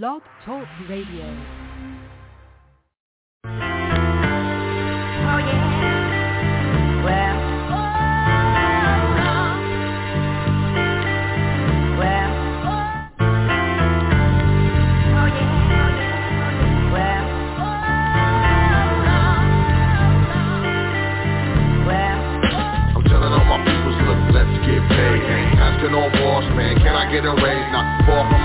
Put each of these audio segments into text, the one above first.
Blog Talk Radio. Oh yeah. Well. Well. Oh yeah. Well. Well. I'm telling all my peoples, look, let's get paid. Ain't asking no boss, man, can I get a raise? Not far from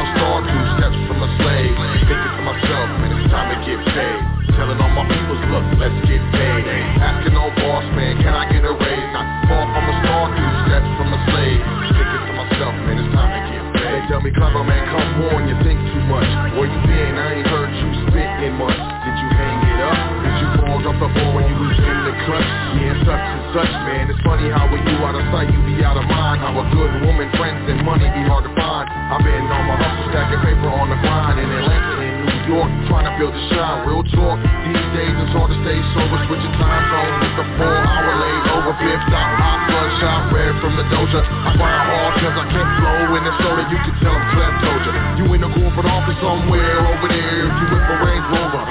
time to get paid. Telling all my peoples, look, let's get paid. Asking no boss, man, can I get a raise? Not far from a star, two steps from a slave. Thinking to myself, man, it's time to get paid. They tell me, clever man, come on, you think too much. Where you been? I ain't heard you spit in much. Did you hang it up? Did you fall off the ball when you was in the clutch? Yeah, such and such, man. It's funny how when you out of sight, you be out of mind. How a good woman, friends, and money be hard to find. I've been on my hustle, stacking paper on the grind in Atlanta New York, trying to build a shine. Real talk, these days it's hard to stay sober, switching time zones with the four hour late over. Fifth stop, hot bloodshot, red from the doja. I grind hard cause I can't flow in the soda. You can tell I'm Clem told. You in the corporate office somewhere over there. If you whip a Range Rover,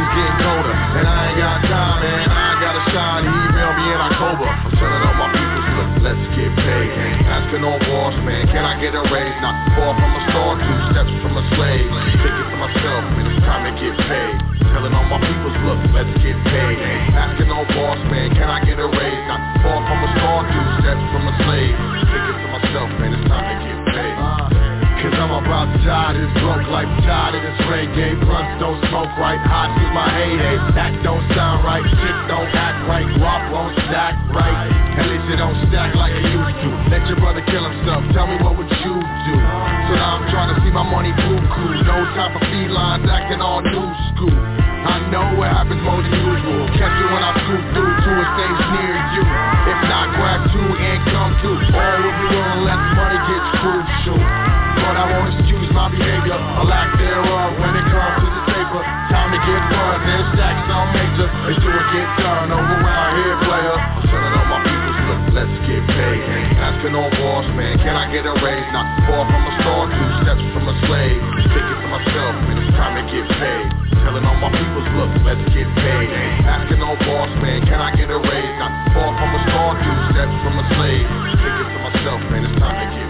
is getting colder. And I ain't got time, man. I got a shine. Email me in October. I'm telling all my people, look, let's get paid. Asking no boss, man. Can I get a raise? Not far from a star, two steps from a slave. Thinking to myself, man, it's time to get paid. Telling all my peoples, look, let's get paid. Asking no boss, man. Can I get a raise? Not far from a star, two steps from a slave. Thinking to myself, man, it's time to get paid. I'm about to die. This broke life, tired of this reggae Blunts don't smoke right, hot is my heyday. That don't sound right, shit don't act right. Guap won't stack right, at least it don't stack like it used to. Let your brother kill himself, tell me what would you do? So now I'm trying to see my money buku No time for felines acting all new school. I know what happens more than usual. Catch you when I scoop through to a stage near you. If not, grab two and come to All will be on let money get crucial but I won't excuse my behavior, a lack thereof when it comes to the paper. Time to get buzzed and stacks on major. It's do it get done over around here, player. I'm telling all my people, look, let's get paid. Asking no boss, man, can I get a raise? Not far from a star, two steps from a slave. Thinking to myself, man, it's time to get paid. Telling all my people, look, let's get paid. Asking no boss, man, can I get a raise? Not far from a star, two steps from a slave. Thinking to myself, man, it's time to get paid.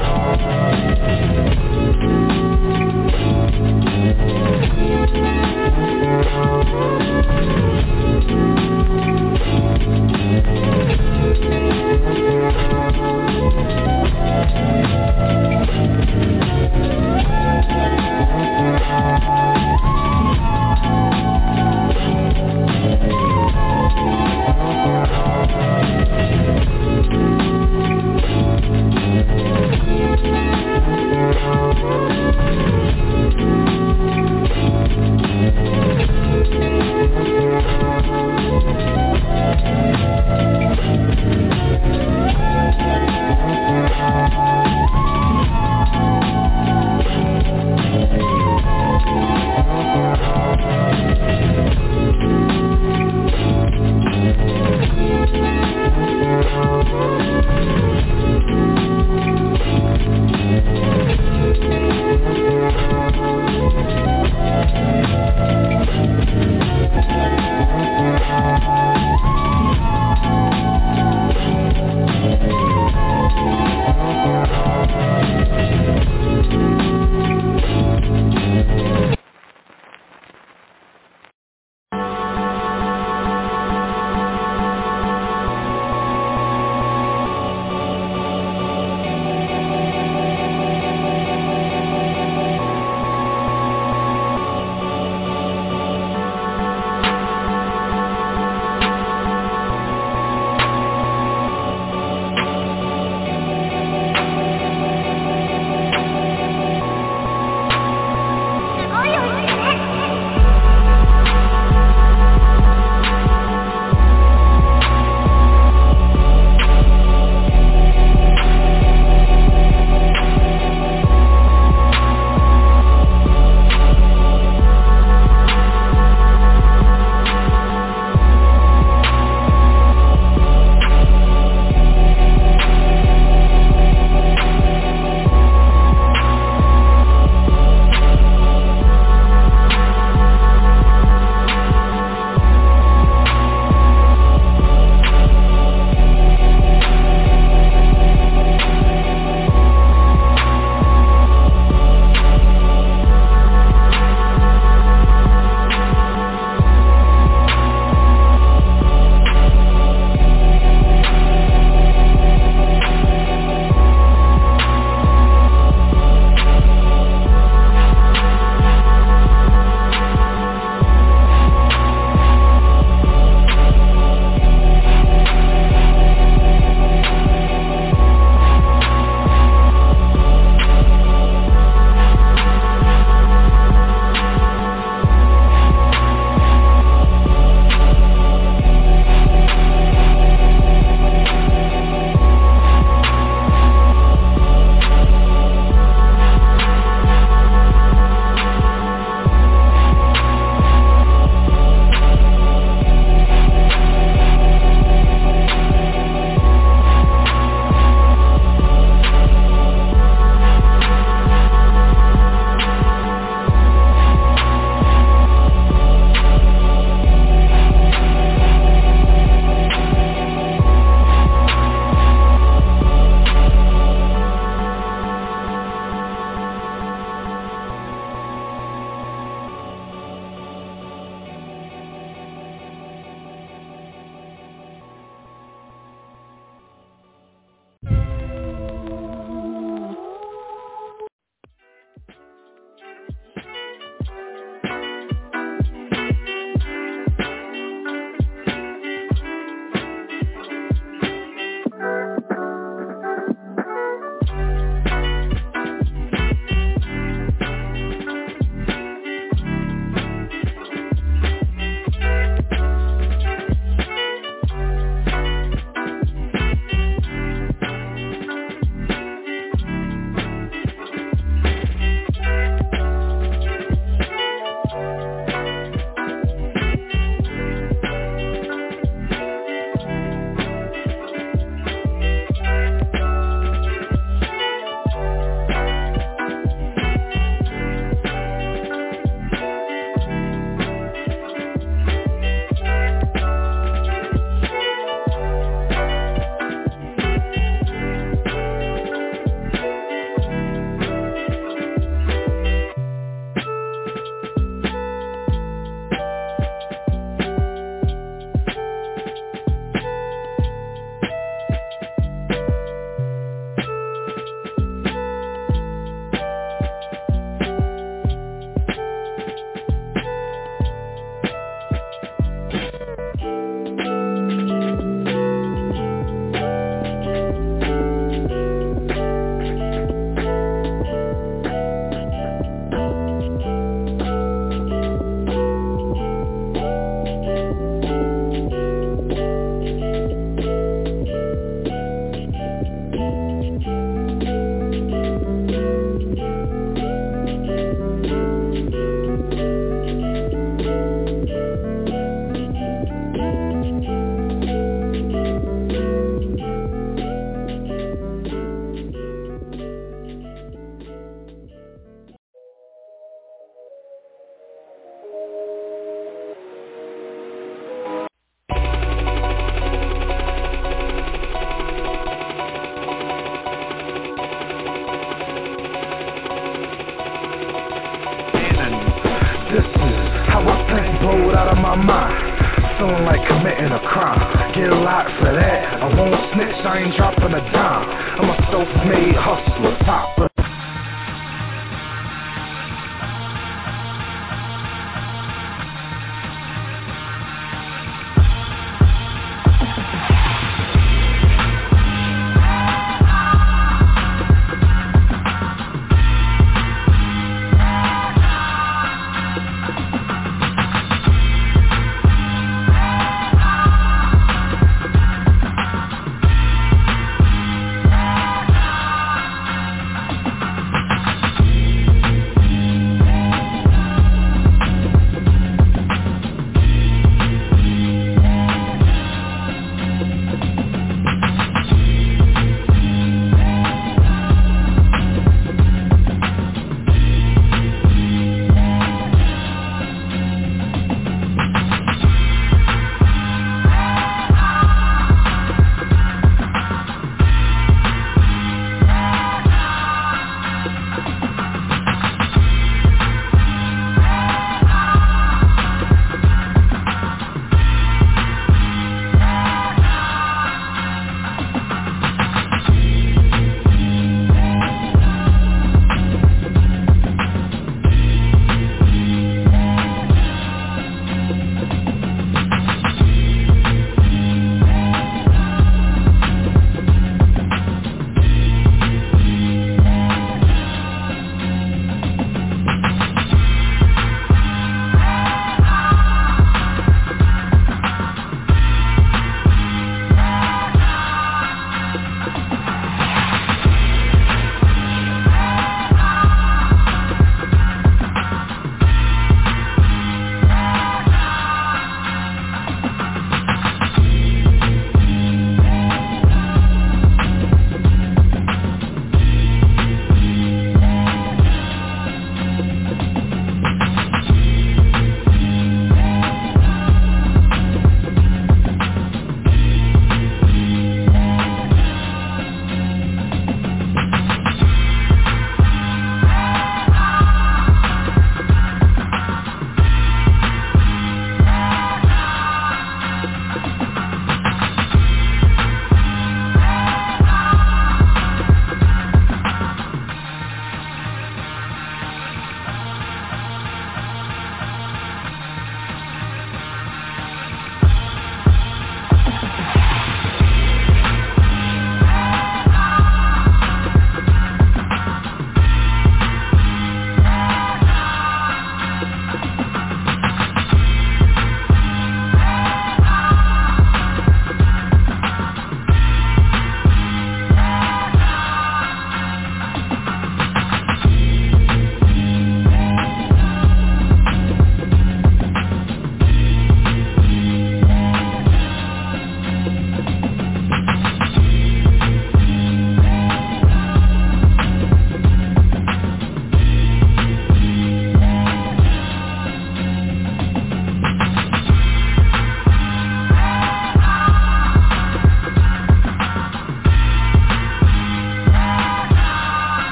We'll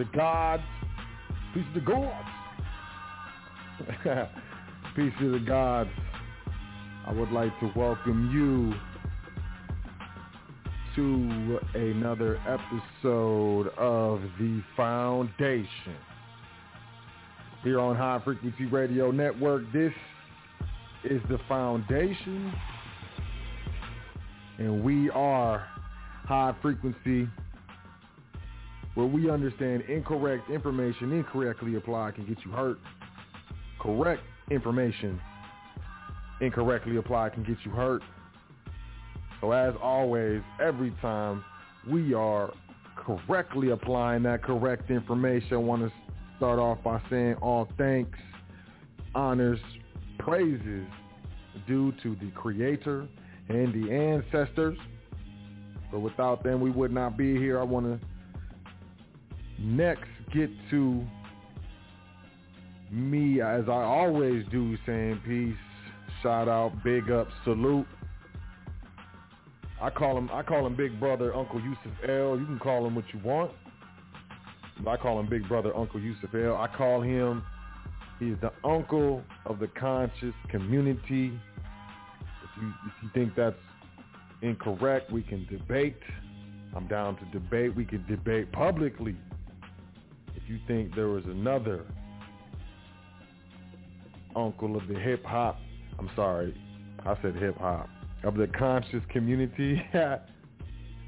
the gods. Peace to the gods. Peace to the gods. I would like to welcome you to another episode of The Foundation. Here on High Frequency Radio Network, this is The Foundation. And we are High Frequency where we understand incorrect information incorrectly applied can get you hurt. Correct information incorrectly applied can get you hurt. So as always, every time we are correctly applying that correct information, I want to start off by saying all thanks, honors, praises due to the creator and the ancestors. But without them, we would not be here. I want to next get to me as I always do saying peace, shout out, big up, salute. I call him I call him Big Brother Uncle Yusuf El. You can call him what you want. I call him Big Brother Uncle Yusuf El. I call him he's the uncle of the conscious community. If you if you think that's incorrect, we can debate. I'm down to debate. We can debate publicly if you think there was another uncle of the hip hop, I'm sorry, I said hip hop, of the conscious community, got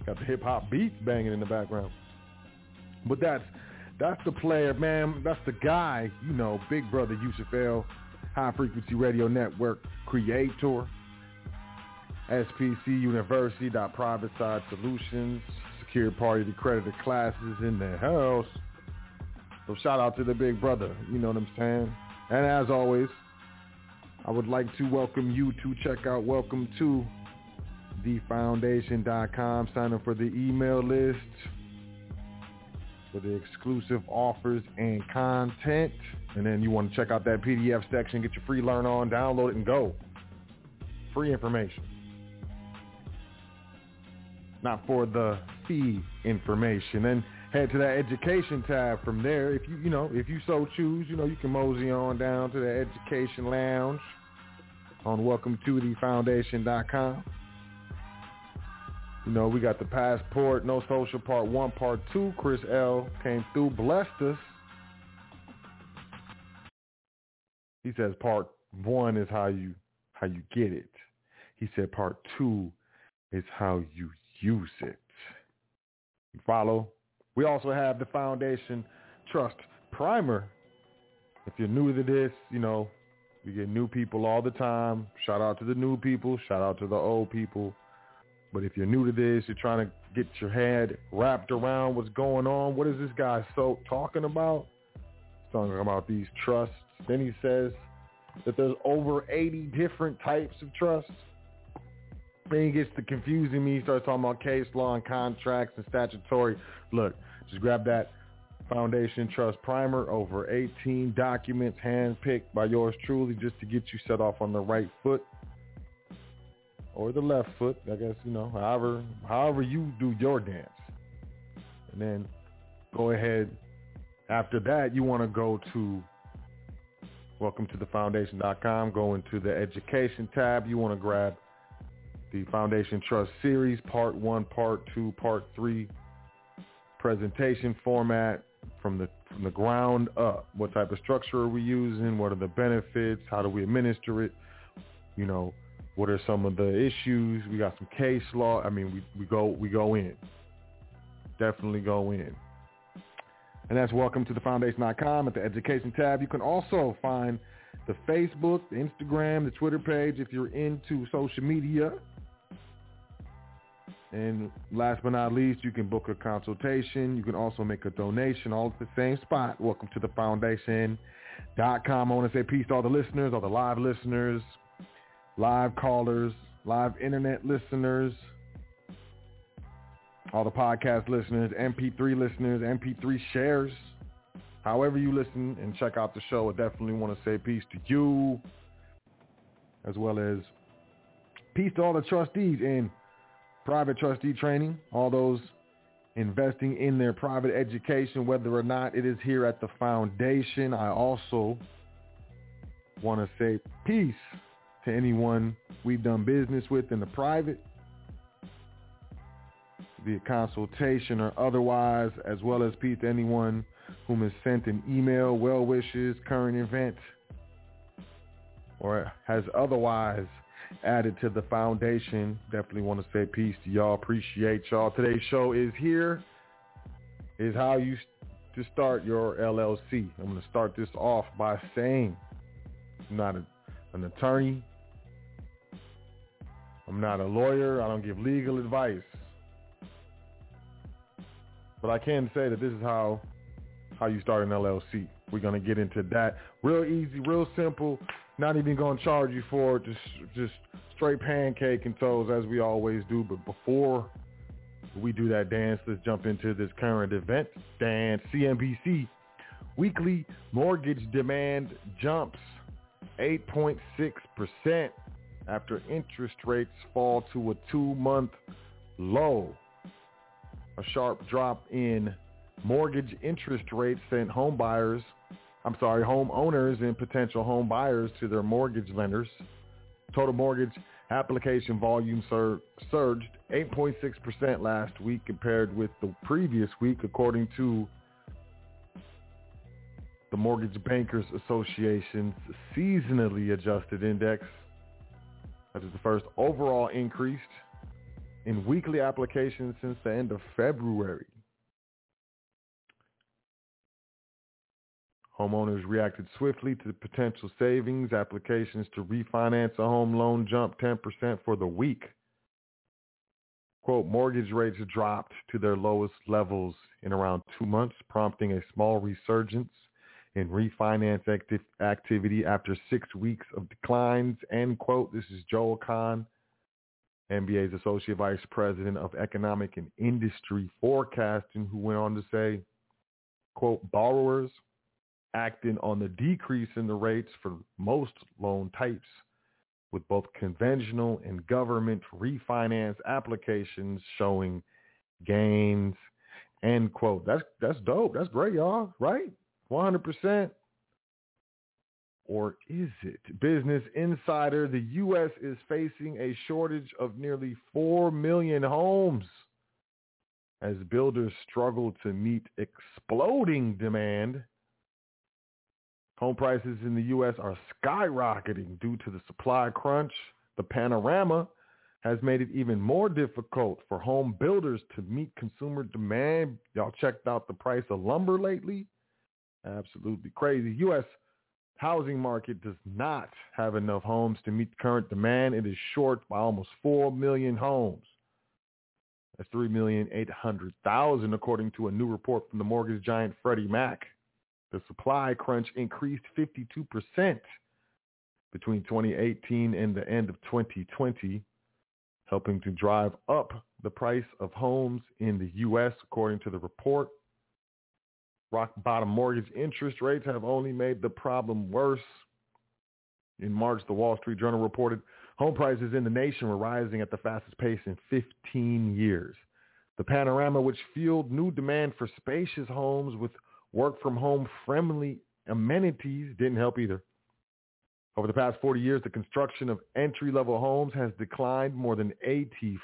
the hip hop beats banging in the background. But that's that's the player, man. That's the guy, you know, Big Brother Yusuf El, High Frequency Radio Network creator, SPC University, dot Private Side Solutions, Secure Party accredited classes in the house. So shout out to the big brother. You know what I'm saying? And as always, I would like to welcome you to check out Welcome to thefoundation.com. Sign up for the email list for the exclusive offers and content. And then you want to check out that PDF section, get your free learn on, download it and go. Free information. Not for the fee information. And head to that education tab from there. If you, you know, if you so choose, you know, you can mosey on down to the education lounge on welcome to the foundation.com. You know, we got the passport, no social part one, part two. Chris L came through, blessed us. He says part one is how you how you get it. He said part two is how you use it. You follow? We also have the Foundation Trust Primer. If you're new to this, you know, we get new people all the time. Shout out to the new people. Shout out to the old people. But if you're new to this, you're trying to get your head wrapped around what's going on. What is this guy so talking about? He's talking about these trusts. Then he says that there's over 80 different types of trusts. Then he gets to confusing me. He starts talking about case law and contracts and statutory. Look, just grab that Foundation Trust Primer, over 18 documents handpicked by yours truly just to get you set off on the right foot or the left foot. I guess, you know, however, however you do your dance. And then go ahead. After that, you want to go to welcome to the foundation.com. Go into the education tab. You want to grab the Foundation Trust Series, Part 1, Part 2, Part 3 presentation format from the from the ground up. What type of structure are we using? What are the benefits? How do we administer it? You know, what are some of the issues? We got some case law. I mean, we, we go we go in. Definitely go in. And that's welcome to the foundation.com at the education tab. You can also find the Facebook, the Instagram, the Twitter page if you're into social media. And last but not least, you can book a consultation. You can also make a donation all at the same spot. Welcome to the foundation.com. I want to say peace to all the listeners, all the live listeners, live callers, live internet listeners, all the podcast listeners, MP3 listeners, MP3 shares. However you listen and check out the show, I definitely want to say peace to you, as well as peace to all the trustees and private trustee training, all those investing in their private education, whether or not it is here at the foundation. I also want to say peace to anyone we've done business with in the private, via consultation or otherwise, as well as peace to anyone whom has sent an email, well wishes, current event, or has otherwise added to the foundation. Definitely want to say peace to y'all. Appreciate y'all. Today's show is here. Is how you to start your LLC. I'm going to start this off by saying I'm not a, an attorney. I'm not a lawyer. I don't give legal advice. But I can say that this is how how you start an LLC. We're going to get into that. Real easy, real simple. Not even going to charge you for it. Just, just straight pancake and toes as we always do. But before we do that dance, let's jump into this current event. Dance CNBC. Weekly mortgage demand jumps 8.6% after interest rates fall to a two-month low. A sharp drop in mortgage interest rates sent home buyers, I'm sorry, homeowners and potential home buyers to their mortgage lenders. Total mortgage application volume sur- surged 8.6% last week compared with the previous week, according to the Mortgage Bankers Association's seasonally adjusted index. That is the first overall increase in weekly applications since the end of February. Homeowners reacted swiftly to the potential savings. Applications to refinance a home loan jumped 10% for the week. Quote, mortgage rates dropped to their lowest levels in around two months, prompting a small resurgence in refinance acti- activity after six weeks of declines. End quote. This is Joel Kan, MBA's Associate Vice President of Economic and Industry Forecasting, who went on to say, quote, borrowers acting on the decrease in the rates for most loan types with both conventional and government refinance applications showing gains, end quote. That's, that's dope. That's great, y'all, right? 100%. Or is it? Business Insider, the U.S. is facing a shortage of nearly 4 million homes as builders struggle to meet exploding demand. Home prices in the U.S. are skyrocketing due to the supply crunch. The panorama has made it even more difficult for home builders to meet consumer demand. Y'all checked out the price of lumber lately? Absolutely crazy. U.S. housing market does not have enough homes to meet current demand. It is short by almost 4 million homes. That's 3,800,000 according to a new report from the mortgage giant Freddie Mac. The supply crunch increased 52% between 2018 and the end of 2020, helping to drive up the price of homes in the U.S. according to the report. Rock bottom mortgage interest rates have only made the problem worse. In March, the Wall Street Journal reported home prices in the nation were rising at the fastest pace in 15 years. The panorama, which fueled new demand for spacious homes with work from home friendly amenities, didn't help either. Over the past 40 years, the construction of entry-level homes has declined more than 84%.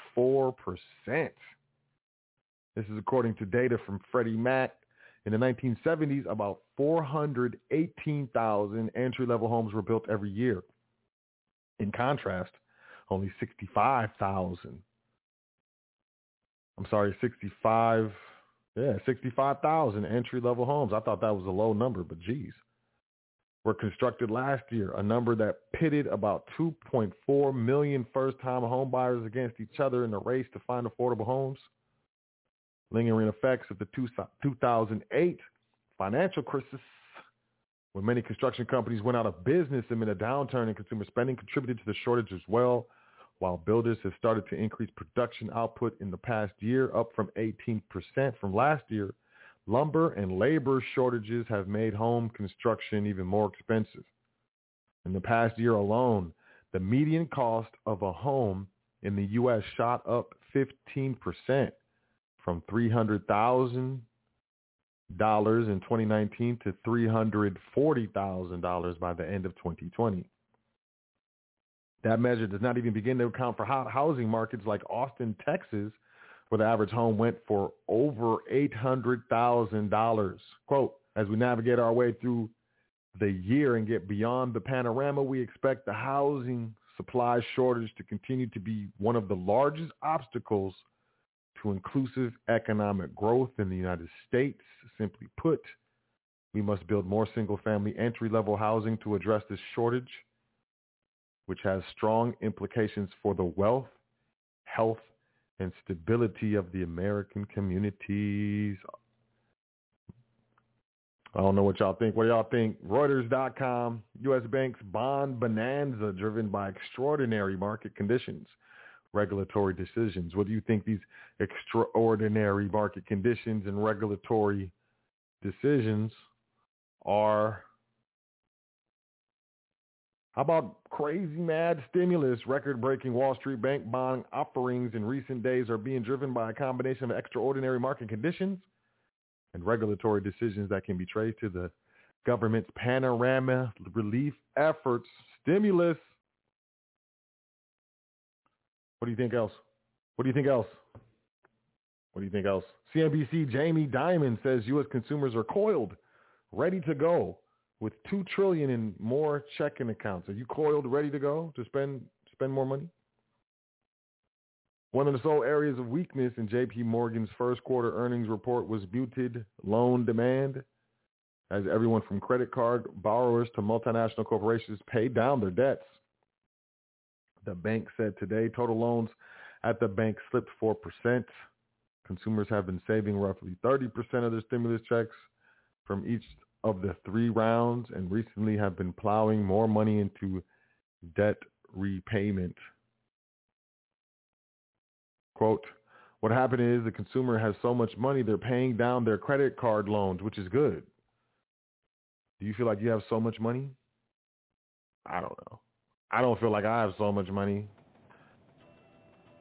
This is according to data from Freddie Mac in the 1970s, about 418,000 entry-level homes were built every year. In contrast, only 65,000. I'm sorry, 65, yeah, 65,000 entry-level homes. I thought that was a low number, but geez. Were constructed last year, a number that pitted about 2.4 million first-time home buyers against each other in the race to find affordable homes lingering effects of the 2008 financial crisis when many construction companies went out of business amid a downturn in consumer spending contributed to the shortage as well, while builders have started to increase production output in the past year, up from 18% from last year. Lumber and labor shortages have made home construction even more expensive. In the past year alone, the median cost of a home in the U.S. shot up 15%. from $300,000 in 2019 to $340,000 by the end of 2020. That measure does not even begin to account for housing markets like Austin, Texas, where the average home went for over $800,000. Quote, as we navigate our way through the year and get beyond the panorama, we expect the housing supply shortage to continue to be one of the largest obstacles to inclusive economic growth in the United States. Simply put, we must build more single-family entry-level housing to address this shortage, which has strong implications for the wealth, health, and stability of the American communities. I don't know what y'all think. What do y'all think? Reuters.com, U.S. banks bond bonanza driven by extraordinary market conditions, regulatory decisions. What do you think these extraordinary market conditions and regulatory decisions are? How about crazy mad stimulus? Record-breaking Wall Street bank bond offerings in recent days are being driven by a combination of extraordinary market conditions and regulatory decisions that can be traced to the government's panorama relief efforts. Stimulus. What do you think else? What do you think else? What do you think else? CNBC Jamie Dimon says U.S. consumers are coiled, ready to go with two trillion in more checking accounts. Are you coiled, ready to go to spend spend more money? One of the sole areas of weakness in JP Morgan's first quarter earnings report was muted loan demand as everyone from credit card borrowers to multinational corporations paid down their debts. The bank said today total loans at the bank slipped 4%. Consumers have been saving roughly 30% of their stimulus checks from each of the three rounds and recently have been plowing more money into debt repayment. Quote, what happened is the consumer has so much money, they're paying down their credit card loans, which is good. Do you feel like you have so much money? I don't know. I don't feel like I have so much money.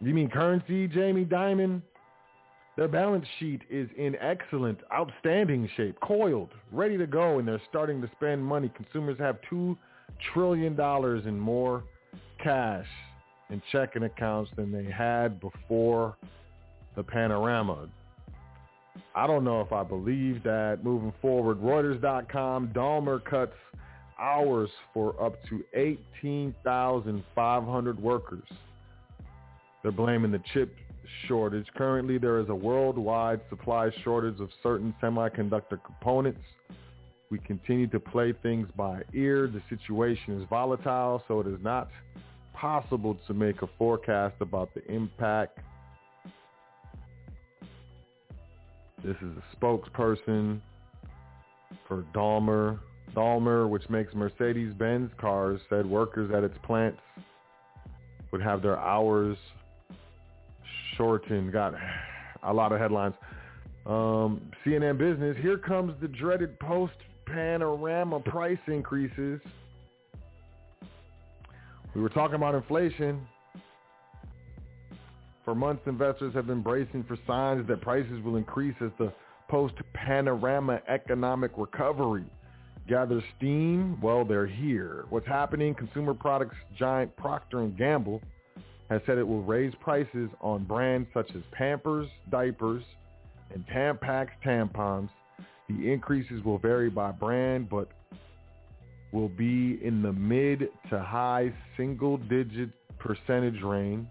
You mean currency, Jamie Dimon? Their balance sheet is in excellent, outstanding shape, coiled, ready to go, and they're starting to spend money. Consumers have $2 trillion in more cash in checking accounts than they had before the panorama. I don't know if I believe that moving forward. Reuters.com, Daimler cuts hours for up to 18,500 workers. They're blaming the chip shortage. Currently, there is a worldwide supply shortage of certain semiconductor components. We continue to play things by ear. The situation is volatile, so it is not possible to make a forecast about the impact. This is a spokesperson for Daimler. Daimler, which makes Mercedes-Benz cars, said workers at its plants would have their hours shortened. Got a lot of headlines. Um, CNN Business, here comes the dreaded post-panorama price increases. We were talking about inflation. For months, investors have been bracing for signs that prices will increase as the post-panorama economic recovery gathers steam. Well, they're here. What's happening? Consumer products giant Procter & Gamble has said it will raise prices on brands such as Pampers diapers and Tampax tampons. The increases will vary by brand, but will be in the mid to high single digit percentage range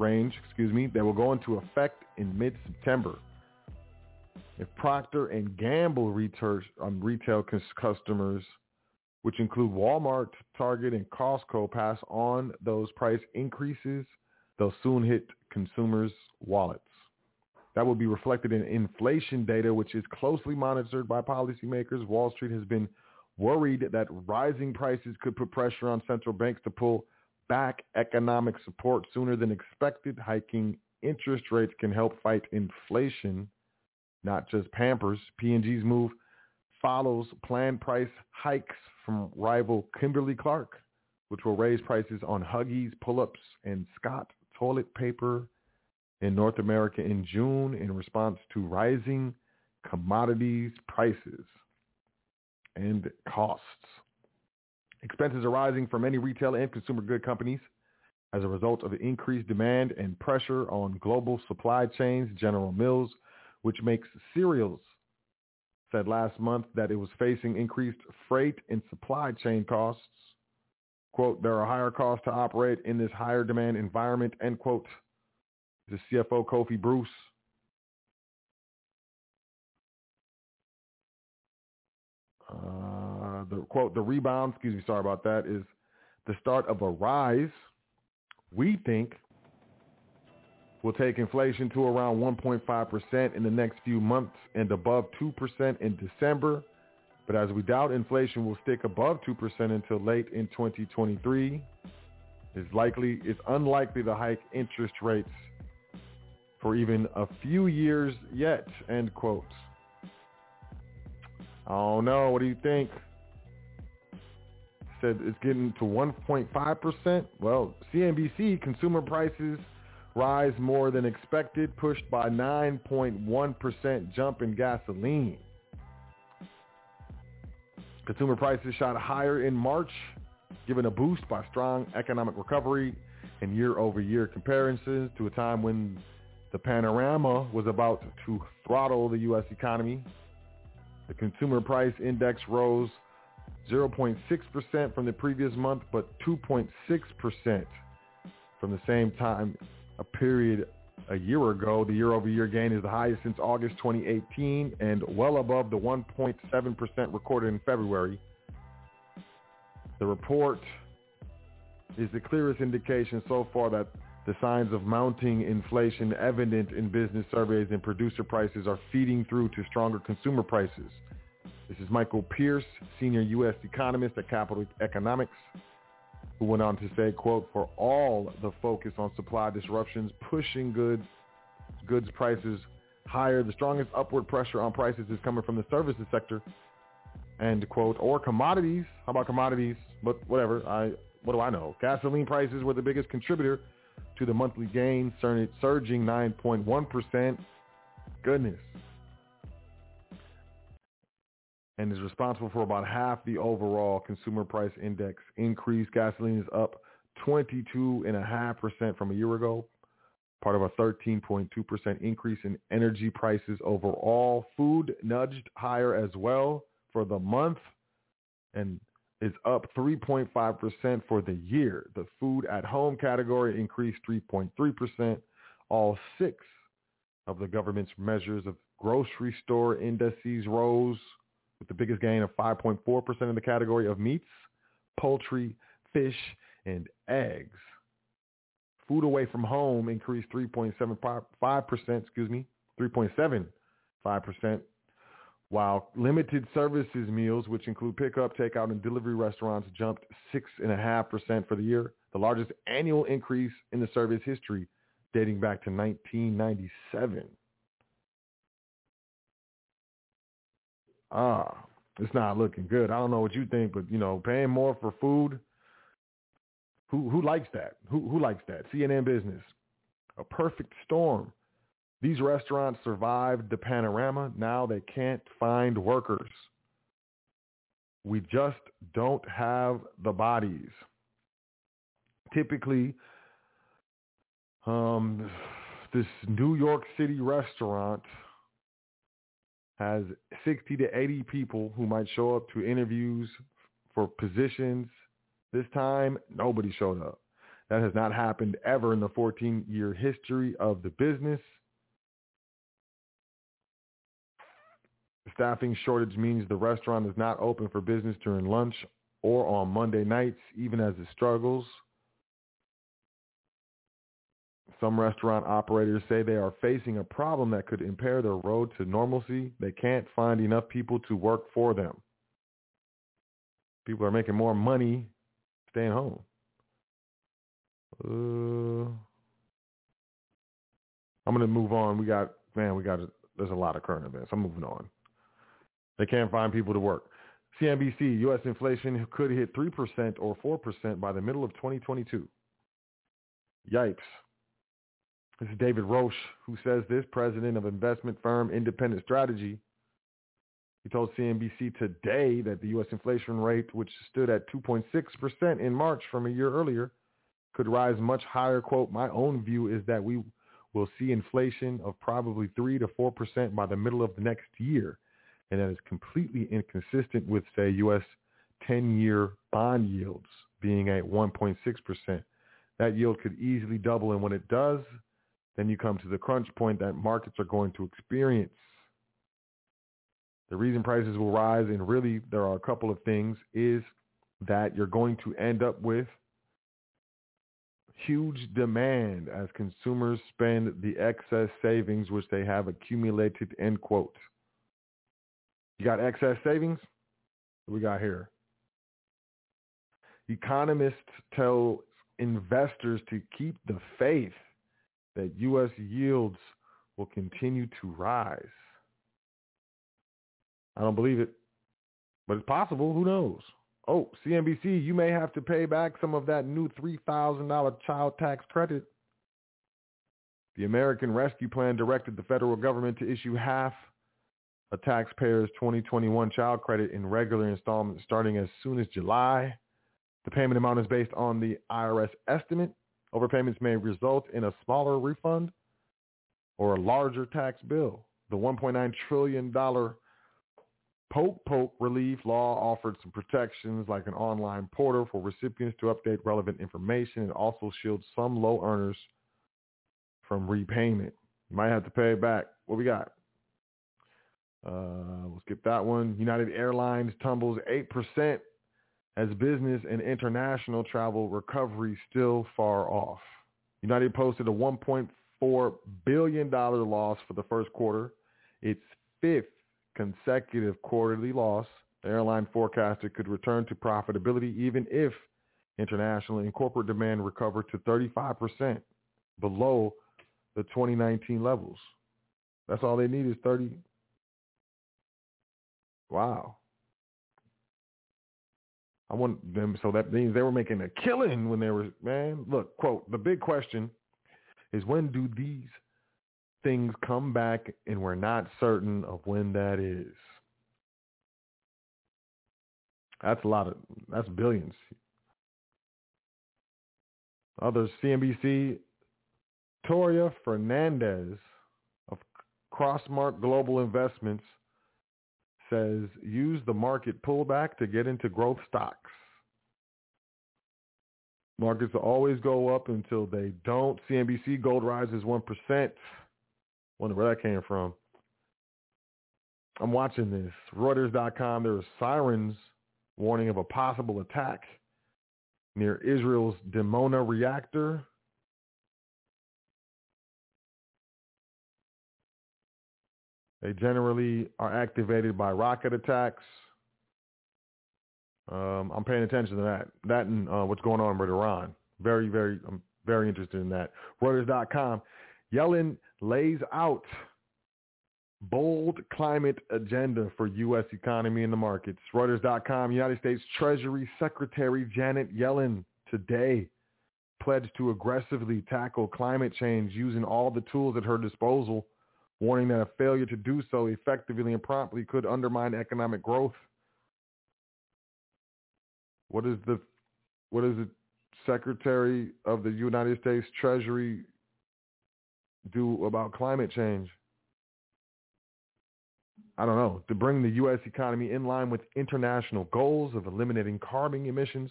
range, excuse me, that will go into effect in mid-September. If Procter and Gamble retail, um, retail customers, which include Walmart, Target, and Costco, pass on those price increases, they'll soon hit consumers' wallets. That will be reflected in inflation data, which is closely monitored by policymakers. Wall Street has been worried that rising prices could put pressure on central banks to pull back economic support sooner than expected. Hiking interest rates can help fight inflation, not just Pampers. P&G's move follows planned price hikes from rival Kimberly-Clark, which will raise prices on Huggies, Pull-Ups, and Scott toilet paper in North America in June in response to rising commodities prices and costs. Expenses are rising for many retail and consumer good companies as a result of increased demand and pressure on global supply chains. General Mills, which makes cereals, said last month that it was facing increased freight and supply chain costs. Quote, there are higher costs to operate in this higher demand environment, end quote. The CFO, Kofi Bruce. Uh, the quote, the rebound, excuse me, sorry about that, is the start of a rise. We think will take inflation to around 1.5% in the next few months and above 2% in December. But as we doubt inflation will stick above 2% until late in 2023, it's likely it's unlikely to hike interest rates for even a few years yet, end quote. I don't know. What do you think? Said it's getting to 1.5%. Well, CNBC consumer prices rise more than expected, pushed by 9.1% jump in gasoline. Consumer prices shot higher in March, given a boost by strong economic recovery and year-over-year comparisons to a time when the panorama was about to throttle the U.S. economy. The consumer price index rose 0.6% from the previous month, but 2.6% from the same time a period a year ago. The year-over-year gain is the highest since August 2018 and well above the 1.7% recorded in February. The report is the clearest indication so far that the signs of mounting inflation evident in business surveys and producer prices are feeding through to stronger consumer prices. This is Michael Pearce, senior U.S. economist at Capital Economics who went on to say, quote, for all the focus on supply disruptions pushing goods, goods prices higher, the strongest upward pressure on prices is coming from the services sector, end quote, or commodities. How about commodities? But whatever, I what do I know? Gasoline prices were the biggest contributor to the monthly gain, surging 9.1%. Goodness and is responsible for about half the overall consumer price index increase. Gasoline is up 22.5% from a year ago, part of a 13.2% increase in energy prices overall. Food nudged higher as well for the month and is up 3.5% for the year. The food at home category increased 3.3%. All six of the government's measures of grocery store indices rose with the biggest gain of 5.4% in the category of meats, poultry, fish, and eggs. Food away from home increased 3.75%, excuse me, 3.75%, while limited services meals, which include pickup, takeout, and delivery restaurants, jumped 6.5% for the year, the largest annual increase in the service history dating back to 1997. Ah, it's not looking good. I don't know what you think, but you know, paying more for food, who who likes that? Who who likes that? CNN Business, a perfect storm. These restaurants survived the panorama. Now they can't find workers. We just don't have the bodies. Typically, um, this New York City restaurant has 60 to 80 people who might show up to interviews for positions. This time, nobody showed up. That has not happened ever in the 14-year history of the business. Staffing shortage means the restaurant is not open for business during lunch or on Monday nights, even as it struggles. Some restaurant operators say they are facing a problem that could impair their road to normalcy. They can't find enough people to work for them. People are making more money staying home. Uh, I'm going to move on. We got, man, we got, there's a lot of current events. I'm moving on. They can't find people to work. CNBC, U.S. inflation could hit 3% or 4% by the middle of 2022. Yikes. This is David Roche who says this, president of investment firm Independent Strategy. He told CNBC today that the U.S. inflation rate, which stood at 2.6% in March from a year earlier, could rise much higher. Quote, my own view is that we will see inflation of probably 3 to 4% by the middle of the next year. And that is completely inconsistent with, say, U.S. 10-year bond yields being at 1.6%. That yield could easily double. And when it does, then you come to the crunch point that markets are going to experience. The reason prices will rise, and really there are a couple of things, is that you're going to end up with huge demand as consumers spend the excess savings which they have accumulated, end quote. You got excess savings? What we got here? Economists tell investors to keep the faith that U.S. yields will continue to rise. I don't believe it, but it's possible. Who knows? Oh, CNBC, you may have to pay back some of that new $3,000 child tax credit. The American Rescue Plan directed the federal government to issue half a taxpayer's 2021 child credit in regular installments starting as soon as July. The payment amount is based on the IRS estimate. Overpayments may result in a smaller refund or a larger tax bill. The $1.9 trillion Poke Poke Relief Law offered some protections like an online portal for recipients to update relevant information. It also shields some low earners from repayment. You might have to pay back. What we got? Uh, we'll skip that one. United Airlines tumbles 8% as business and international travel recovery still far off. United posted a $1.4 billion loss for the first quarter, its fifth consecutive quarterly loss. The airline forecasted could return to profitability even if international and corporate demand recovered to 35% below the 2019 levels. That's all they need is 30. Wow. I want them, so that means they were making a killing when they were, man, look, quote, the big question is when do these things come back and we're not certain of when that is? That's a lot of, that's billions. Others, CNBC, Toria Fernandez of Crossmark Global Investments says use the market pullback to get into growth stocks. Markets always go up until they don't. CNBC gold rises 1%. Wonder where that came from. I'm watching this. Reuters.com, there are sirens warning of a possible attack near Israel's Dimona reactor. They generally are activated by rocket attacks. Um, I'm paying attention to that. That and uh, what's going on with Iran. Very, very, I'm very interested in that. Reuters.com. Yellen lays out bold climate agenda for U.S. economy and the markets. Reuters.com. United States Treasury Secretary Janet Yellen today pledged to aggressively tackle climate change using all the tools at her disposal warning that a failure to do so effectively and promptly could undermine economic growth. What is the what is the Secretary of the United States Treasury do about climate change? I don't know. To bring the U.S. economy in line with international goals of eliminating carbon emissions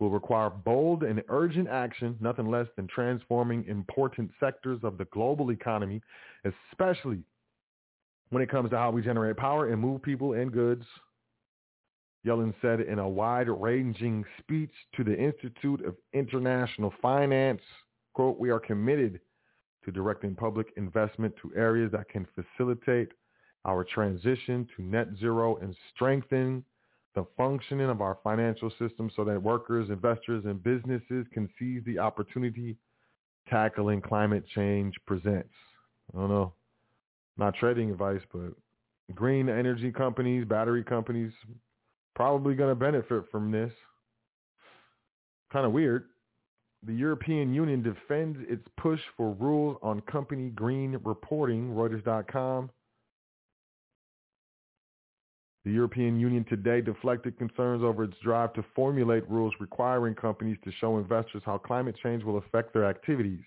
will require bold and urgent action, nothing less than transforming important sectors of the global economy, especially when it comes to how we generate power and move people and goods. Yellen said in a wide-ranging speech to the Institute of International Finance, quote, we are committed to directing public investment to areas that can facilitate our transition to net zero and strengthen the functioning of our financial system so that workers, investors, and businesses can seize the opportunity tackling climate change presents. I don't know, not trading advice, but green energy companies, battery companies, probably going to benefit from this. Kind of weird. the European Union defends its push for rules on company green reporting, Reuters.com. The European Union today deflected concerns over its drive to formulate rules requiring companies to show investors how climate change will affect their activities,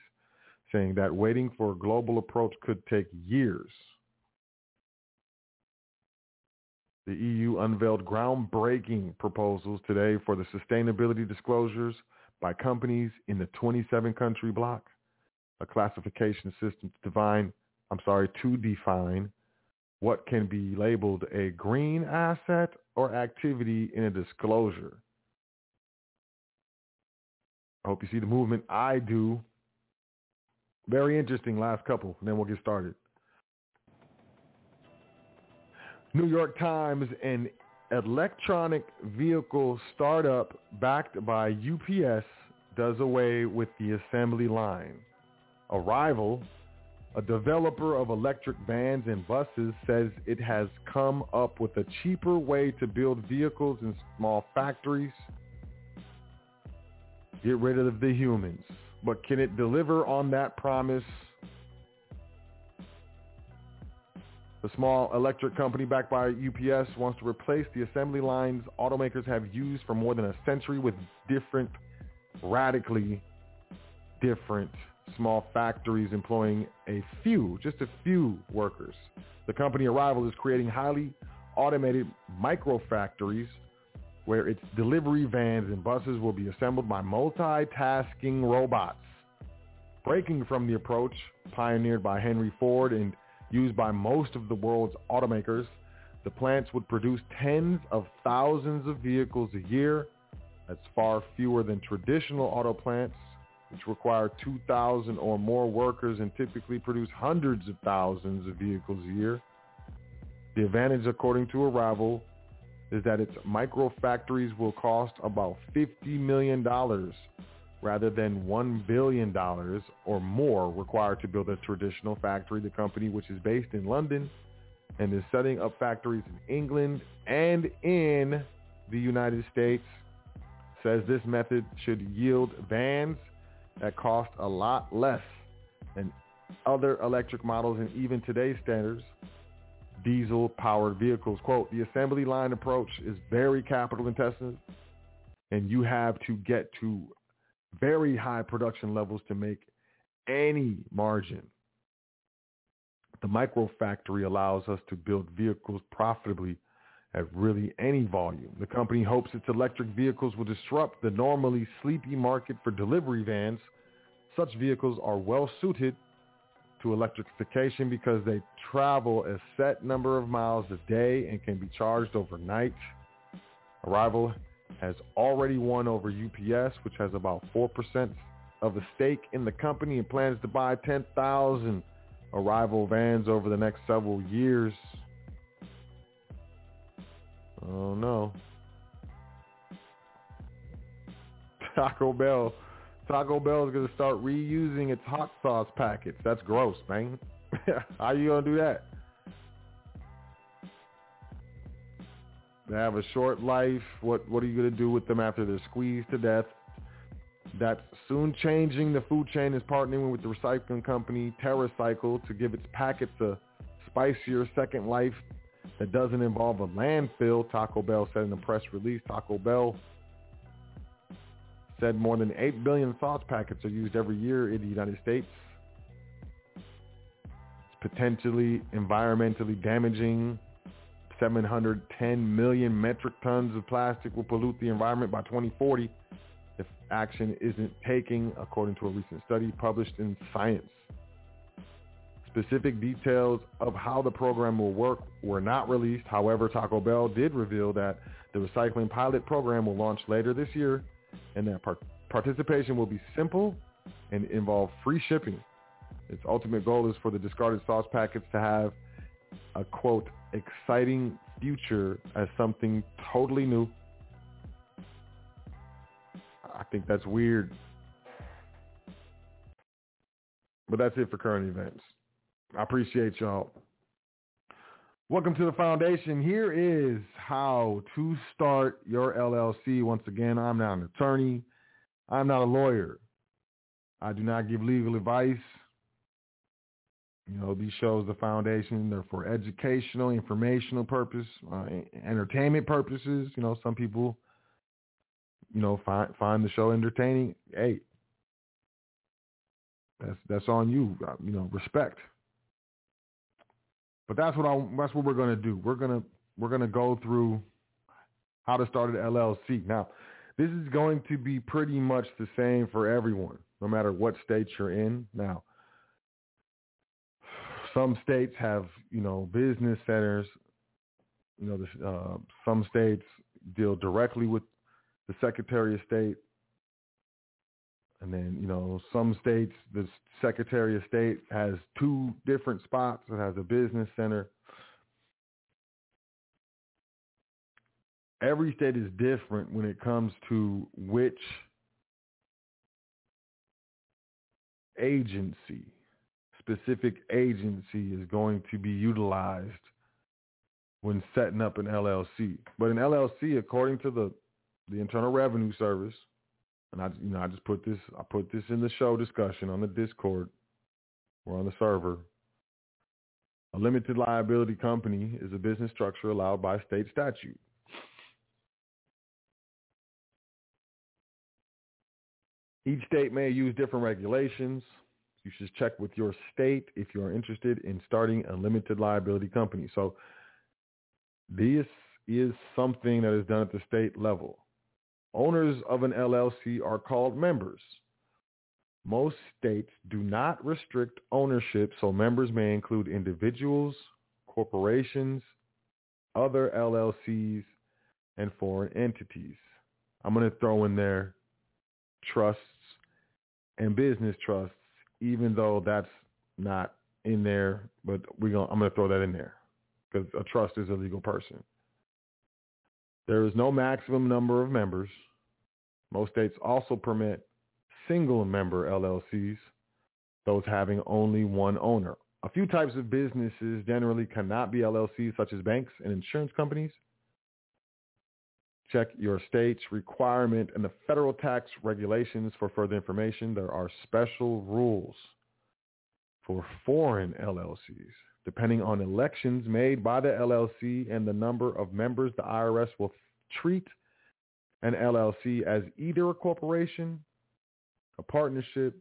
saying that waiting for a global approach could take years. The EU unveiled groundbreaking proposals today for the sustainability disclosures by companies in the 27-country bloc, a classification system to define, I'm sorry, to define what can be labeled a green asset or activity in a disclosure. I hope you see the movement. I do. Very interesting last couple, and then we'll get started. New York Times, an electronic vehicle startup backed by UPS does away with the assembly line. Arrival, a developer of electric vans and buses, says it has come up with a cheaper way to build vehicles in small factories. Get rid of the humans. But can it deliver on that promise? The small electric company backed by UPS wants to replace the assembly lines automakers have used for more than a century with different, radically different small factories employing a few, just a few workers. The company Arrival is creating highly automated micro factories where its delivery vans and buses will be assembled by multitasking robots. Breaking from the approach pioneered by Henry Ford and used by most of the world's automakers, the plants would produce tens of thousands of vehicles a year. That's far fewer than traditional auto plants, which require 2,000 or more workers and typically produce hundreds of thousands of vehicles a year. The advantage, according to Arrival, is that its micro factories will cost about $50 million rather than $1 billion or more required to build a traditional factory. The company, which is based in London and is setting up factories in England and in the United States, says this method should yield vans that cost a lot less than other electric models and even today's standards, diesel-powered vehicles. Quote, the assembly line approach is very capital intensive and you have to get to very high production levels to make any margin. The micro factory allows us to build vehicles profitably at really any volume. The company hopes its electric vehicles will disrupt the normally sleepy market for delivery vans. Such vehicles are well suited to electrification because they travel a set number of miles a day and can be charged overnight. Arrival has already won over UPS, which has about 4% of the stake in the company and plans to buy 10,000 arrival vans over the next several years. Oh no. Taco Bell. Taco Bell is going to start reusing its hot sauce packets. That's gross, man. How are you going to do that? They have a short life. What what are you going to do with them after they're squeezed to death? That's soon changing. The food chain is partnering with the recycling company TerraCycle to give its packets a spicier second life that doesn't involve a landfill. Taco Bell said in a press release. Taco Bell said more than 8 billion sauce packets are used every year in the United States. It's potentially environmentally damaging 710 million metric tons of plastic will pollute the environment by 2040 if action isn't taken, according to a recent study published in Science. Specific details of how the program will work were not released. However, Taco Bell did reveal that the recycling pilot program will launch later this year and that par- participation will be simple and involve free shipping. Its ultimate goal is for the discarded sauce packets to have a quote exciting future as something totally new. I think that's weird. But that's it for current events. I appreciate y'all. Welcome to the foundation. Here is how to start your LLC. Once again, I'm not an attorney. I'm not a lawyer. I do not give legal advice. You know, these shows, the foundation, they're for educational, informational purpose, uh, entertainment purposes. You know, some people, you know, find find the show entertaining. Hey, that's that's on you. Uh, You know, respect. But that's what I that's what we're gonna do. We're gonna we're gonna go through how to start an LLC. Now, this is going to be pretty much the same for everyone, no matter what state you're in. Now, some states have, you know, business centers. You know, uh, some states deal directly with the Secretary of State. And then, you know, some states, the Secretary of State has two different spots. It has a business center. Every state is different when it comes to which agency, specific agency is going to be utilized when setting up an LLC. But an LLC, according to the, the Internal Revenue Service, and I, you know, I just put this, I put this in the show discussion on the Discord or on the server. A limited liability company is a business structure allowed by state statute. Each state may use different regulations. You should check with your state if you are interested in starting a limited liability company. So this is something that is done at the state level. Owners of an LLC are called members. Most states do not restrict ownership, so members may include individuals, corporations, other LLCs, and foreign entities. I'm going to throw in there trusts and business trusts, even though that's not in there, but we going I'm going to throw that in there because a trust is a legal person. There is no maximum number of members. Most states also permit single member LLCs, those having only one owner. A few types of businesses generally cannot be LLCs, such as banks and insurance companies. Check your state's requirement and the federal tax regulations for further information. There are special rules for foreign LLCs. Depending on elections made by the LLC and the number of members, the IRS will treat an LLC as either a corporation, a partnership,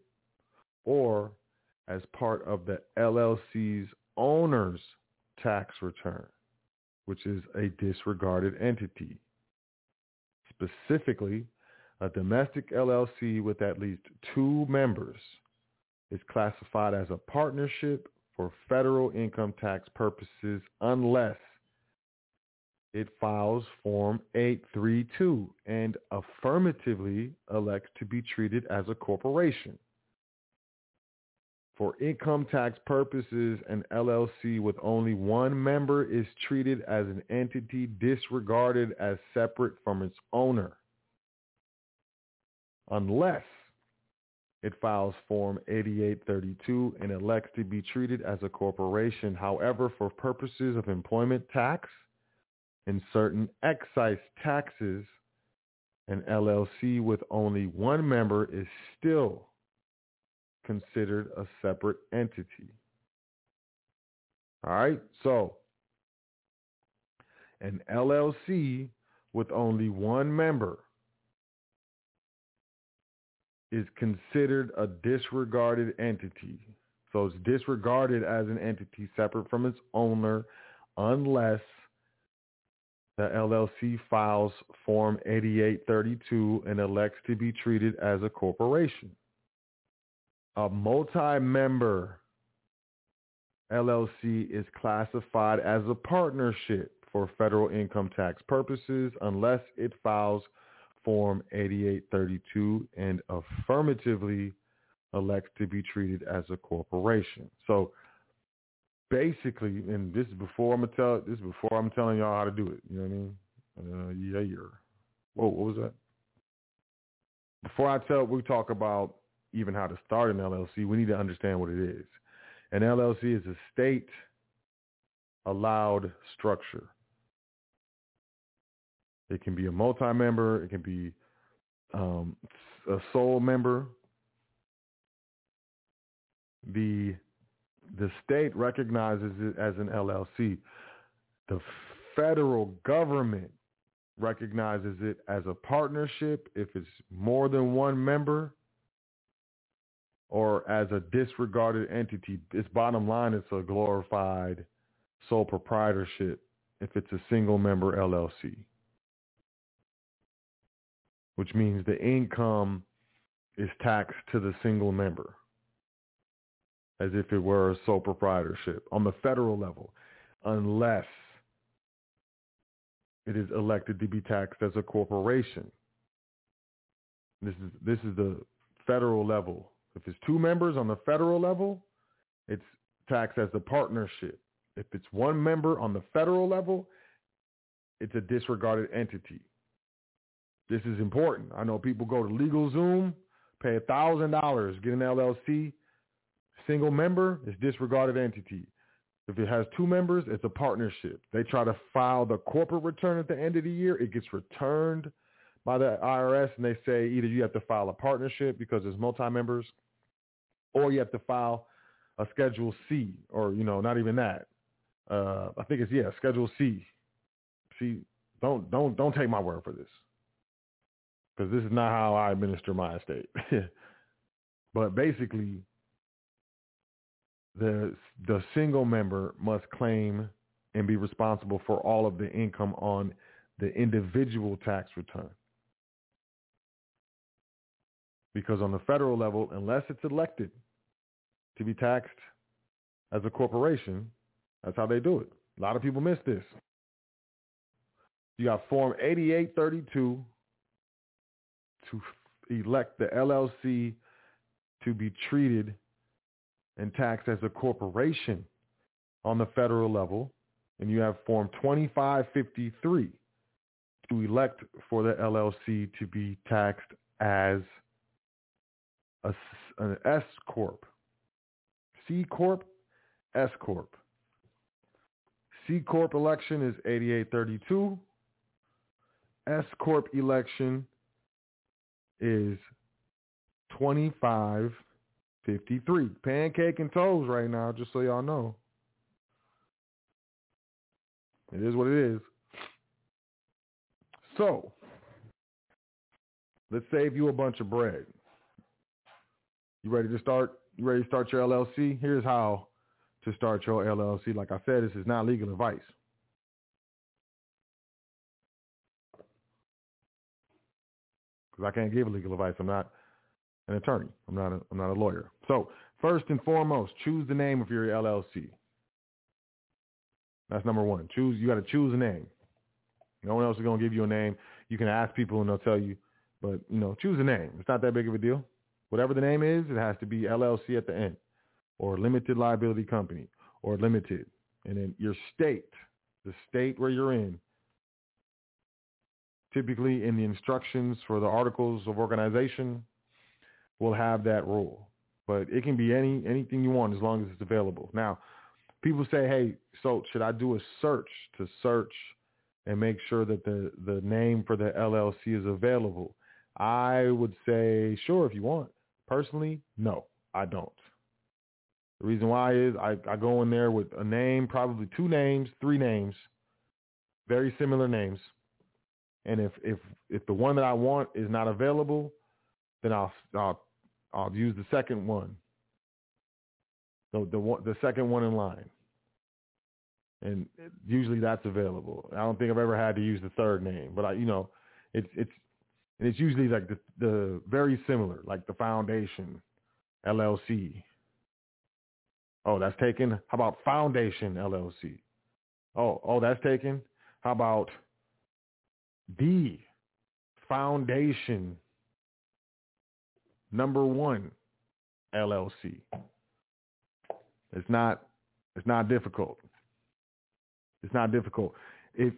or as part of the LLC's owner's tax return, which is a disregarded entity. Specifically, a domestic LLC with at least two members is classified as a partnership for federal income tax purposes unless it files Form 832 and affirmatively elects to be treated as a corporation. For income tax purposes, an LLC with only one member is treated as an entity disregarded as separate from its owner. Unless it files Form 8832 and elects to be treated as a corporation. However, for purposes of employment tax and certain excise taxes, an LLC with only one member is still considered a separate entity. All right, so an LLC with only one member is considered a disregarded entity. So it's disregarded as an entity separate from its owner unless the LLC files Form 8832 and elects to be treated as a corporation. A multi-member LLC is classified as a partnership for federal income tax purposes unless it files Form 8832 and affirmatively elects to be treated as a corporation. So basically, and this is before I'm gonna tell this is before I'm telling y'all how to do it. You know what I mean? Uh, yeah, you're. Whoa, what was that? Before I tell, we talk about even how to start an LLC. We need to understand what it is. An LLC is a state allowed structure. It can be a multi-member. It can be um, a sole member. the the state recognizes it as an LLC. The federal government recognizes it as a partnership if it's more than one member or as a disregarded entity. Its bottom line is a glorified sole proprietorship if it's a single member LLC, which means the income is taxed to the single member as if it were a sole proprietorship on the federal level, unless it is elected to be taxed as a corporation. This is this is the federal level. If it's two members on the federal level, it's taxed as a partnership. If it's one member on the federal level, it's a disregarded entity. This is important. I know people go to LegalZoom, pay $1,000, get an LLC, single member is disregarded entity. If it has two members, it's a partnership. They try to file the corporate return at the end of the year. It gets returned by the IRS, and they say either you have to file a partnership because there's multi-members, or you have to file a Schedule C, or you know, not even that. Uh, I think it's yeah, Schedule C. See, don't don't don't take my word for this, because this is not how I administer my estate. but basically, the the single member must claim and be responsible for all of the income on the individual tax return. Because on the federal level, unless it's elected to be taxed as a corporation, that's how they do it. A lot of people miss this. You got Form 8832 to elect the LLC to be treated and taxed as a corporation on the federal level. And you have Form 2553 to elect for the LLC to be taxed as a, an S corp, C corp, S corp. C corp election is 8832. S corp election is 25 53. Pancake and toes right now, just so y'all know. It is what it is. So, let's save you a bunch of bread. You ready to start? You ready to start your LLC? Here's how to start your LLC. Like I said, this is not legal advice. Because I can't give legal advice. I'm not an attorney. I'm not a, I'm not a lawyer. So first and foremost, choose the name of your LLC. That's number one. Choose. You got to choose a name. No one else is going to give you a name. You can ask people and they'll tell you, but you know, choose a name. It's not that big of a deal. Whatever the name is, it has to be LLC at the end, or limited liability company, or limited, and then your state, the state where you're in. Typically, in the instructions for the articles of organization, will have that rule. But it can be any anything you want as long as it's available. Now, people say, hey, so should I do a search to search and make sure that the, the name for the LLC is available? I would say, sure, if you want. Personally, no, I don't. The reason why is I, I go in there with a name, probably two names, three names, very similar names. And if, if, if the one that I want is not available, then I'll, I'll I'll use the second one. The the one, the second one in line. And usually that's available. I don't think I've ever had to use the third name, but I, you know, it's it's and it's usually like the the very similar, like the Foundation, LLC. Oh, that's taken. How about Foundation LLC? Oh, oh, that's taken. How about the Foundation number one LLC. It's not it's not difficult. It's not difficult. If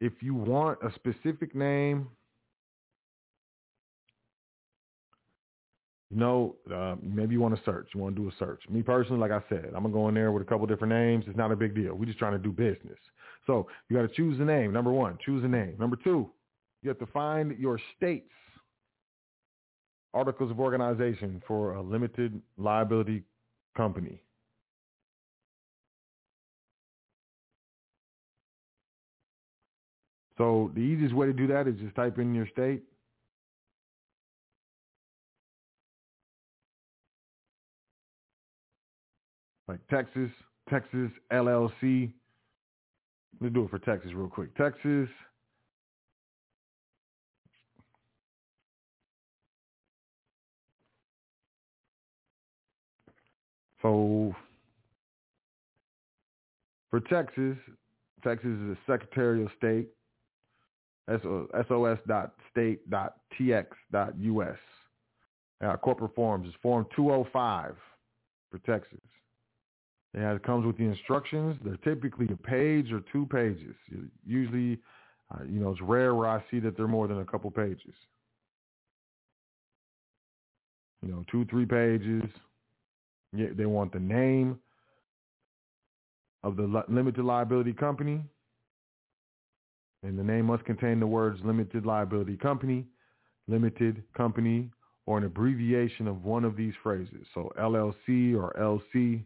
if you want a specific name, you know, uh, maybe you want to search. You want to do a search. Me personally, like I said, I'm gonna go in there with a couple different names. It's not a big deal. We're just trying to do business. So you got to choose a name. Number one, choose a name. Number two, you have to find your state's articles of organization for a limited liability company. So the easiest way to do that is just type in your state. Like Texas, Texas LLC. Let's do it for Texas real quick. Texas So for Texas, Texas is a Secretary of State, sos.state.tx.us. Our corporate forms is Form 205 for Texas. It comes with the instructions. They're typically a page or two pages. Usually, uh, you know, it's rare where I see that they're more than a couple pages. You know, two, three pages. They want the name of the limited liability company, and the name must contain the words limited liability company, limited company, or an abbreviation of one of these phrases. So LLC or LC.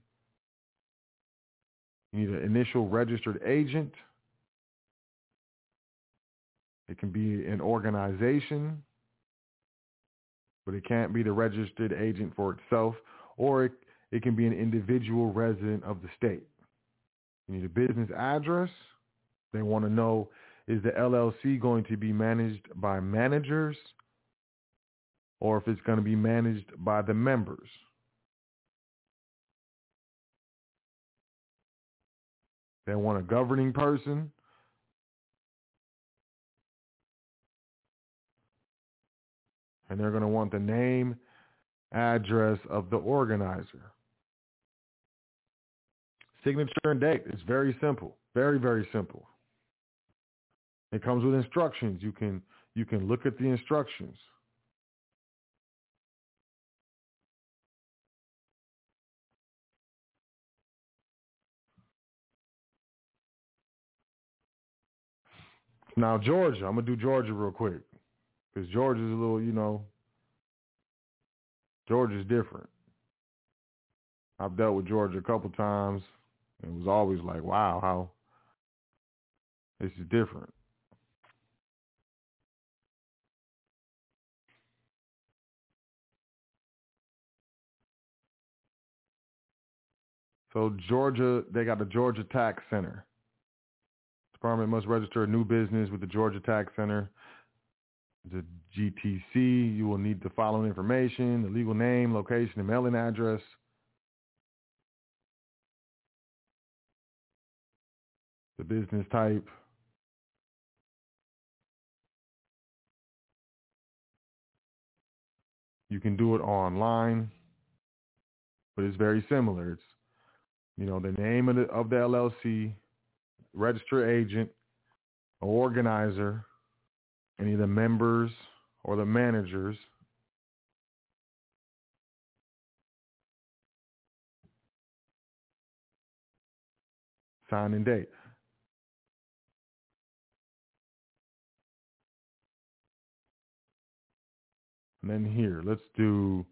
You need an initial registered agent. It can be an organization, but it can't be the registered agent for itself, or it, it can be an individual resident of the state. You need a business address. They want to know is the LLC going to be managed by managers or if it's going to be managed by the members. They want a governing person. And they're going to want the name, address of the organizer. Signature and date. It's very simple. Very, very simple. It comes with instructions. You can you can look at the instructions. Now Georgia, I'm gonna do Georgia real quick because Georgia's a little, you know, Georgia's different. I've dealt with Georgia a couple times. It was always like, wow, how this is different. So Georgia, they got the Georgia Tax Center. Department must register a new business with the Georgia Tax Center. The GTC, you will need the following information, the legal name, location, and mailing address. The business type. You can do it online, but it's very similar. It's, you know, the name of the, of the LLC, registered agent, organizer, any of the members or the managers. Sign and date. And then here, let's do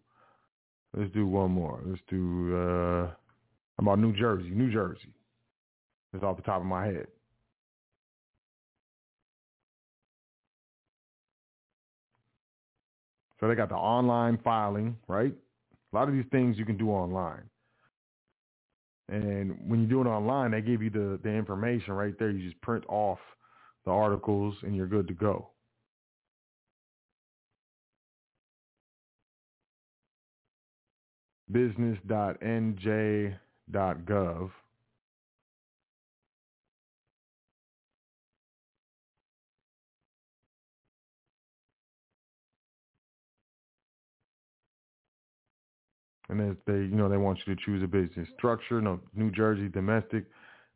let's do one more. Let's do uh about New Jersey, New Jersey. It's off the top of my head. So they got the online filing, right? A lot of these things you can do online. And when you do it online, they give you the, the information right there. You just print off the articles and you're good to go. business.nj.gov. And they, you know, they want you to choose a business structure, no, New Jersey domestic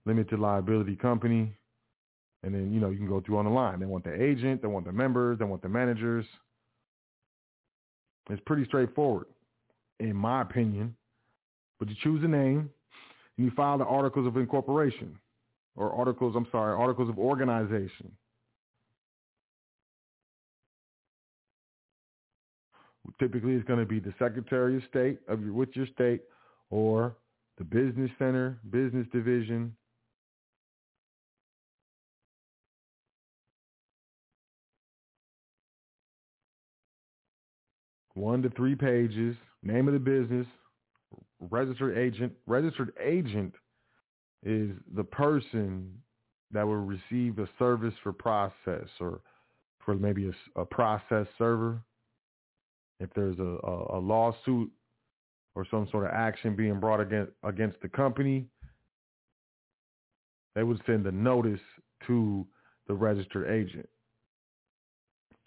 limited liability company. And then, you know, you can go through on the line. They want the agent, they want the members, they want the managers. It's pretty straightforward in my opinion. But you choose a name and you file the articles of incorporation or articles, I'm sorry, articles of organization. Typically, it's going to be the Secretary of State of your, with your state or the business center, business division. One to three pages, name of the business, registered agent. Registered agent is the person that will receive a service for process or for maybe a, a process server. If there's a, a, a lawsuit or some sort of action being brought against against the company, they would send a notice to the registered agent.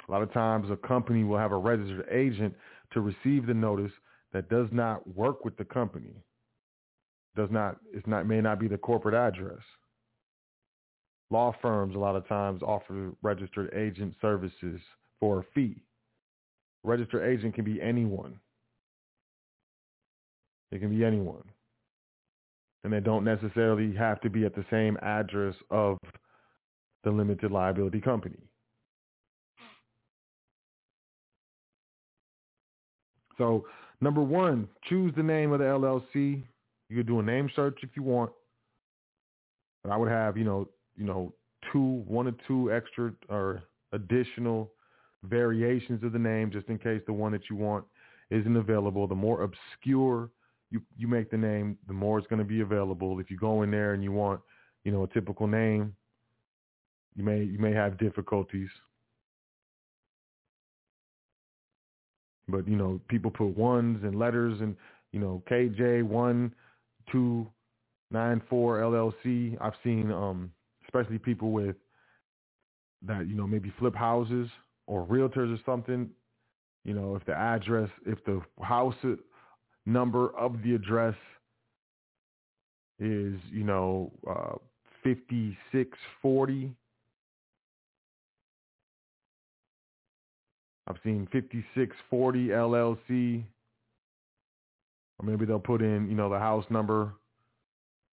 A lot of times a company will have a registered agent to receive the notice that does not work with the company. Does not it's not may not be the corporate address. Law firms a lot of times offer registered agent services for a fee. Registered agent can be anyone. It can be anyone. And they don't necessarily have to be at the same address of the limited liability company. So number one, choose the name of the LLC. You could do a name search if you want. But I would have, you know, you know, two, one or two extra or additional variations of the name just in case the one that you want isn't available. The more obscure you, you make the name, the more it's going to be available. If you go in there and you want, you know, a typical name, you may you may have difficulties. But you know, people put ones and letters and you know, KJ one two nine four LLC. I've seen um especially people with that, you know, maybe flip houses or realtors or something, you know, if the address, if the house number of the address is, you know, uh, 5640. I've seen 5640 LLC. Or maybe they'll put in, you know, the house number.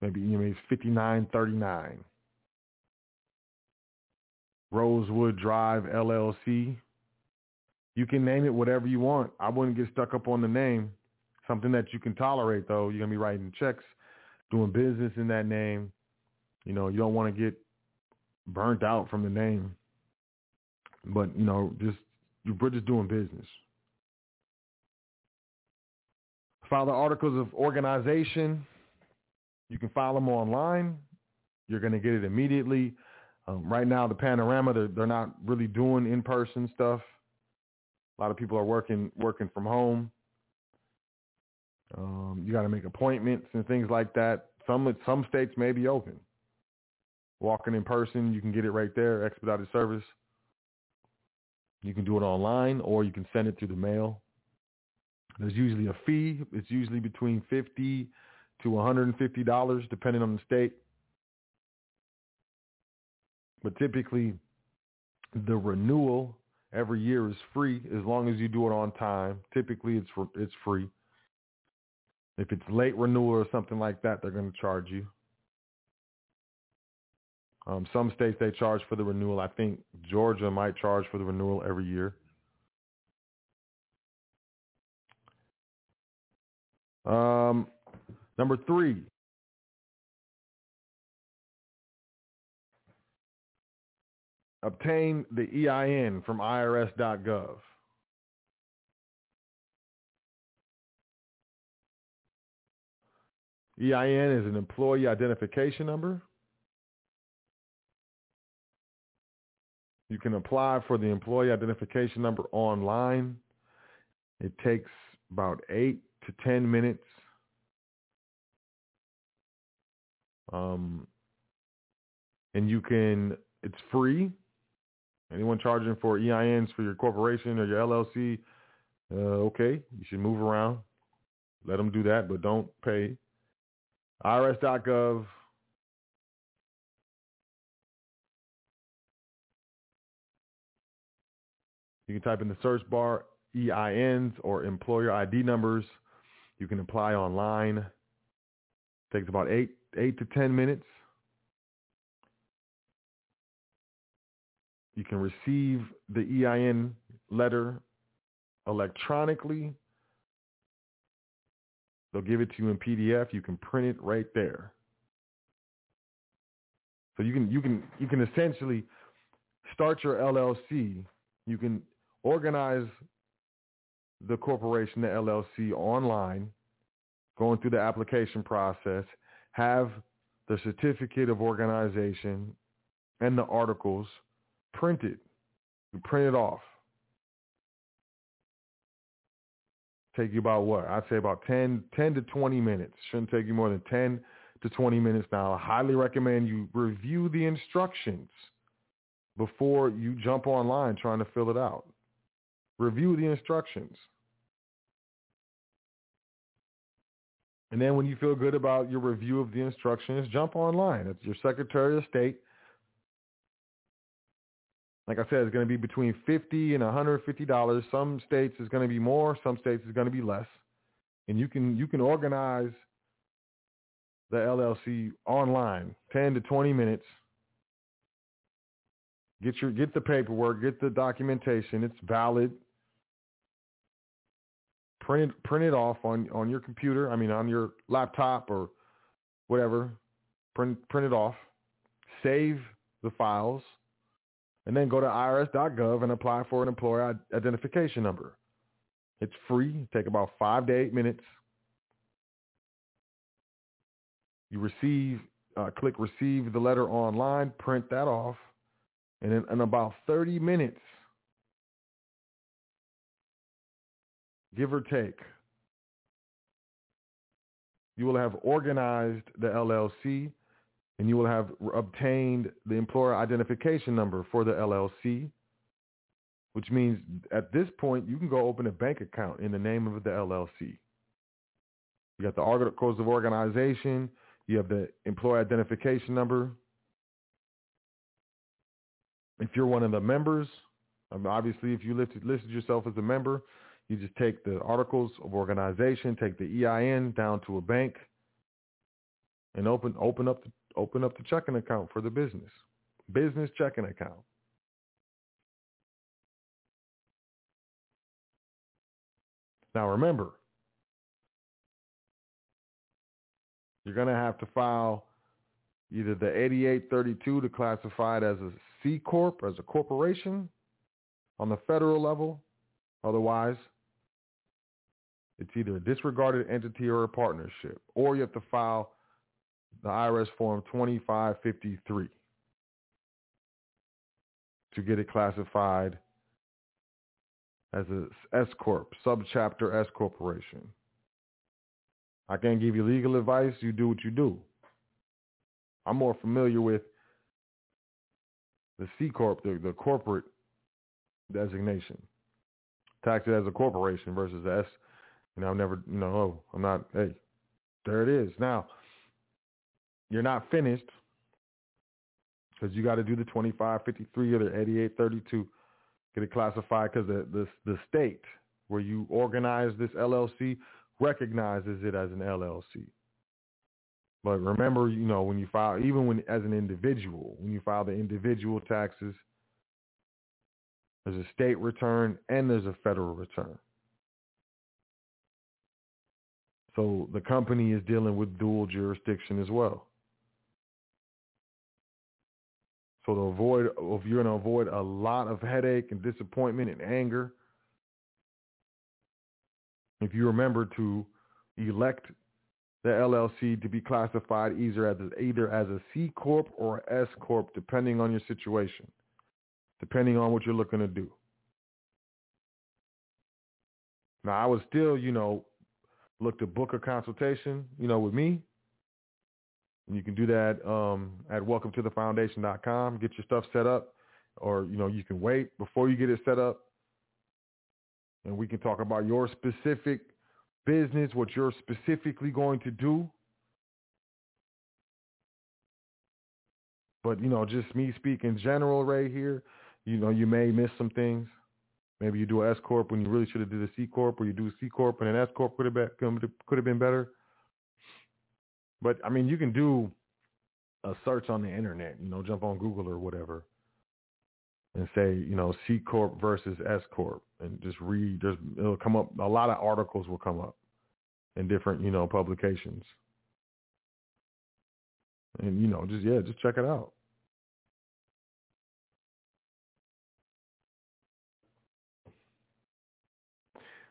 Maybe, it's 5939. Rosewood Drive LLC. You can name it whatever you want. I wouldn't get stuck up on the name. Something that you can tolerate, though. You're going to be writing checks, doing business in that name. You know, you don't want to get burnt out from the name. But, you know, just you're just doing business. File the articles of organization. You can file them online. You're going to get it immediately. Um, right now, the panorama they're, they're not really doing in-person stuff. A lot of people are working working from home. Um, you got to make appointments and things like that. Some some states may be open. Walking in person, you can get it right there, expedited service. You can do it online or you can send it through the mail. There's usually a fee. It's usually between fifty to one hundred and fifty dollars, depending on the state. But typically, the renewal every year is free as long as you do it on time. Typically, it's it's free. If it's late renewal or something like that, they're going to charge you. Um, some states they charge for the renewal. I think Georgia might charge for the renewal every year. Um, number three, obtain the EIN from IRS.gov. EIN is an employee identification number. You can apply for the employee identification number online. It takes about eight to 10 minutes. Um, and you can, it's free. Anyone charging for EINs for your corporation or your LLC, uh, okay, you should move around. Let them do that, but don't pay. IRS.gov. You can type in the search bar EINs or employer ID numbers. You can apply online. It takes about eight eight to ten minutes. You can receive the EIN letter electronically. They'll give it to you in PDF. You can print it right there. So you can you can you can essentially start your LLC. You can organize the corporation, the LLC, online, going through the application process, have the certificate of organization and the articles printed. You print it off. Take you about what? I'd say about 10, 10 to 20 minutes. Shouldn't take you more than 10 to 20 minutes. Now, I highly recommend you review the instructions before you jump online trying to fill it out. Review the instructions. And then when you feel good about your review of the instructions, jump online. It's your Secretary of State. Like I said, it's going to be between fifty and $150. Some states is going to be more. Some states is going to be less. And you can you can organize the LLC online, 10 to 20 minutes. Get your get the paperwork, get the documentation. It's valid print it, print it off on, on your computer, I mean on your laptop or whatever, print, print it off, save the files, and then go to irs.gov and apply for an employer identification number. It's free. Take about five to eight minutes. You receive, uh, click receive the letter online, print that off, and in, in about 30 minutes, give or take. You will have organized the LLC and you will have obtained the employer identification number for the LLC, which means at this point you can go open a bank account in the name of the LLC. You got the articles of organization, you have the employer identification number. If you're one of the members, um, obviously if you listed, listed yourself as a member, you just take the articles of organization, take the EIN down to a bank, and open open up the, open up the checking account for the business, business checking account. Now remember, you're going to have to file either the 8832 to classify it as a C corp, as a corporation on the federal level. Otherwise, it's either a disregarded entity or a partnership, or you have to file the IRS form 2553 to get it classified as a S corp, subchapter S corporation. I can't give you legal advice. You do what you do. I'm more familiar with the C corp, the, the corporate designation, taxed as a corporation versus the S you know, I've never, you know, oh, I'm not, hey, there it is. Now, you're not finished because you got to do the 2553 or the 88, 32, get it classified because the, the, the state where you organize this LLC recognizes it as an LLC. But remember, you know, when you file, even when as an individual, when you file the individual taxes, there's a state return and there's a federal return. So the company is dealing with dual jurisdiction as well. So to avoid, if you're going to avoid a lot of headache and disappointment and anger, if you remember to elect the LLC to be classified either as a, either as a C corp or S corp, depending on your situation, depending on what you're looking to do. Now, I would still, you know, look to book a consultation, you know, with me. And you can do that um, at welcometothefoundation.com. Get your stuff set up, or you know, you can wait before you get it set up, and we can talk about your specific business, what you're specifically going to do. But you know, just me speaking general right here, you know, you may miss some things. Maybe you do an S corp when you really should have did a C corp, or you do a C corp and an S corp could have been could have been better. But I mean, you can do a search on the internet. You know, jump on Google or whatever, and say you know C corp versus S corp, and just read. There's it'll come up. A lot of articles will come up, in different, you know, publications. And you know, just yeah, just check it out.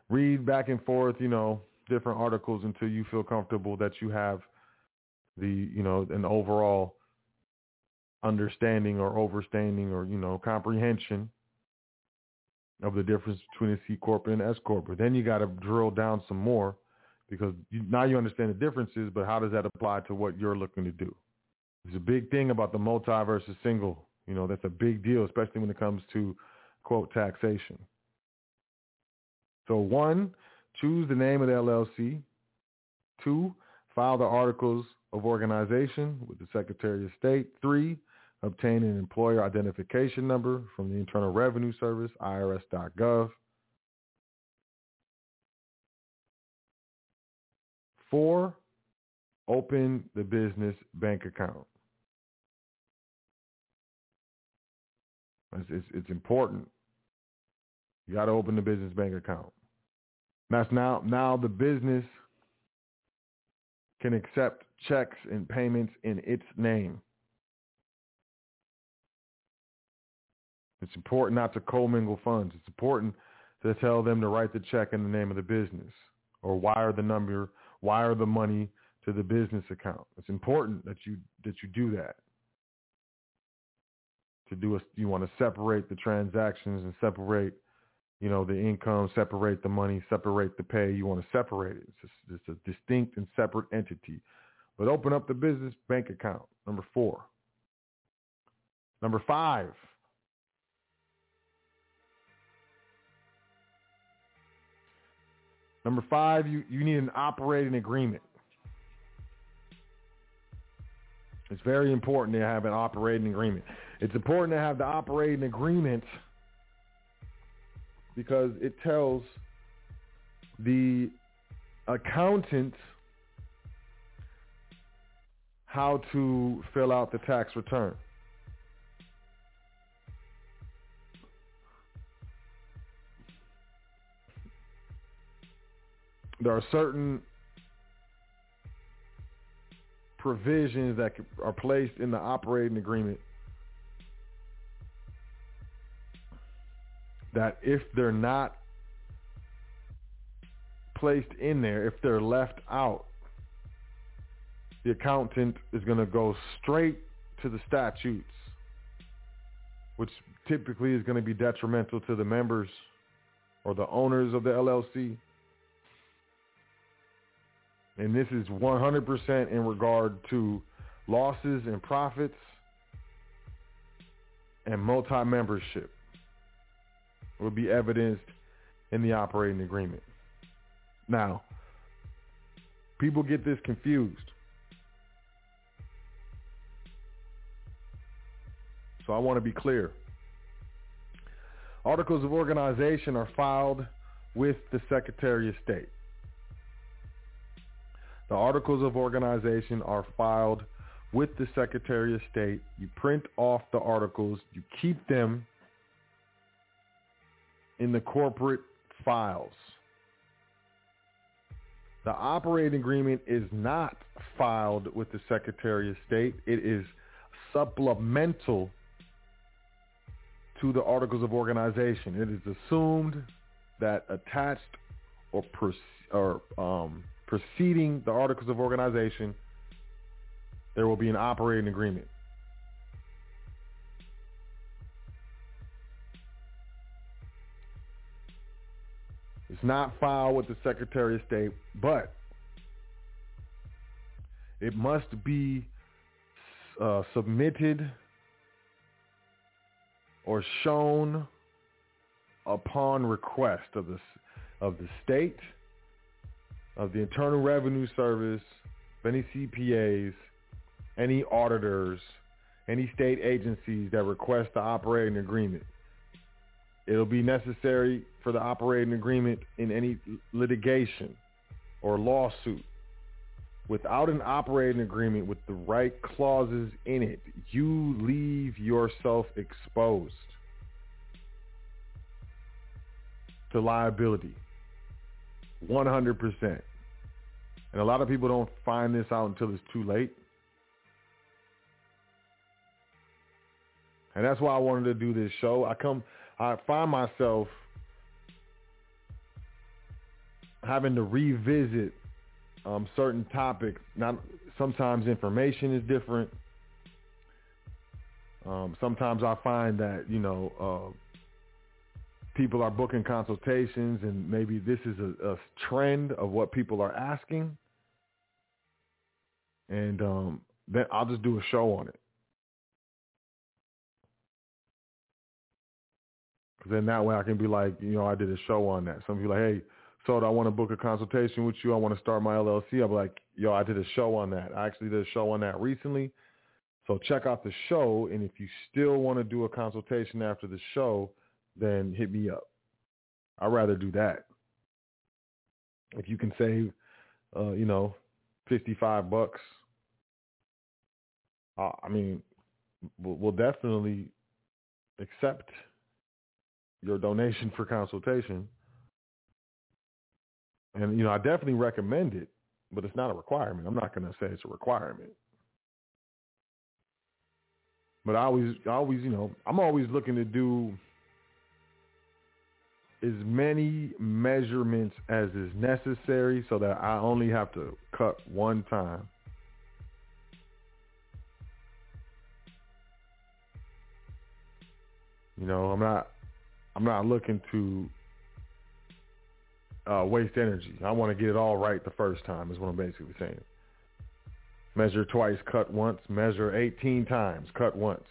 Read back and forth, you know, different articles until you feel comfortable that you have the, you know, an overall understanding or overstanding or, you know, comprehension of the difference between a C corp and an S corp. But then you got to drill down some more because you, now you understand the differences, but how does that apply to what you're looking to do? It's a big thing about the multi versus single. You know, that's a big deal, especially when it comes to quote taxation. So one, choose the name of the LLC. Two, file the articles of organization with the Secretary of State. Three, obtain an employer identification number from the Internal Revenue Service, irs.gov. Four, open the business bank account. It's, it's, it's important. You got to open the business bank account. That's now now the business can accept checks and payments in its name. It's important not to commingle funds. It's important to tell them to write the check in the name of the business or wire the number, wire the money to the business account. It's important that you that you do that. To do a, you want to separate the transactions and separate you know, the income, separate the money, separate the pay. You want to separate it. It's a, it's a distinct and separate entity. But open up the business bank account. Number four. Number five. Number five, you, you need an operating agreement. It's very important to have an operating agreement. It's important to have the operating agreement – because it tells the accountant how to fill out the tax return. There are certain provisions that are placed in the operating agreement that if they're not placed in there, if they're left out, the accountant is going to go straight to the statutes, which typically is going to be detrimental to the members or the owners of the LLC. And this is 100% in regard to losses and profits and multi-membership will be evidenced in the operating agreement. Now, people get this confused. So I want to be clear. Articles of organization are filed with the Secretary of State. The articles of organization are filed with the Secretary of State. You print off the articles. You keep them in the corporate files. The operating agreement is not filed with the Secretary of State. It is supplemental to the Articles of Organization. It is assumed that attached or, or um, preceding the Articles of Organization, there will be an operating agreement. It's not filed with the Secretary of State, but it must be uh, submitted or shown upon request of the of the state, of the Internal Revenue Service, of any CPAs, any auditors, any state agencies that request the operating agreement. It'll be necessary for the operating agreement in any litigation or lawsuit. Without an operating agreement with the right clauses in it, you leave yourself exposed to liability. 100%. And a lot of people don't find this out until it's too late. And that's why I wanted to do this show. I come I find myself having to revisit um, certain topics. Not sometimes information is different. Um, sometimes I find that you know uh, people are booking consultations, and maybe this is a, a trend of what people are asking, and um, then I'll just do a show on it. Because then that way I can be like, you know, I did a show on that. Some people like, hey, so I want to book a consultation with you. I want to start my LLC. I'm like, yo, I did a show on that. I actually did a show on that recently. So check out the show. And if you still want to do a consultation after the show, then hit me up. I'd rather do that. If you can save, uh, you know, 55 bucks, uh, I mean, we'll, we'll definitely accept your donation for consultation. And, you know, I definitely recommend it, but it's not a requirement. I'm not going to say it's a requirement. But I always, I always, you know, I'm always looking to do as many measurements as is necessary so that I only have to cut one time. You know, I'm not I'm not looking to uh, waste energy. I want to get it all right the first time is what I'm basically saying. Measure twice, cut once. Measure 18 times, cut once.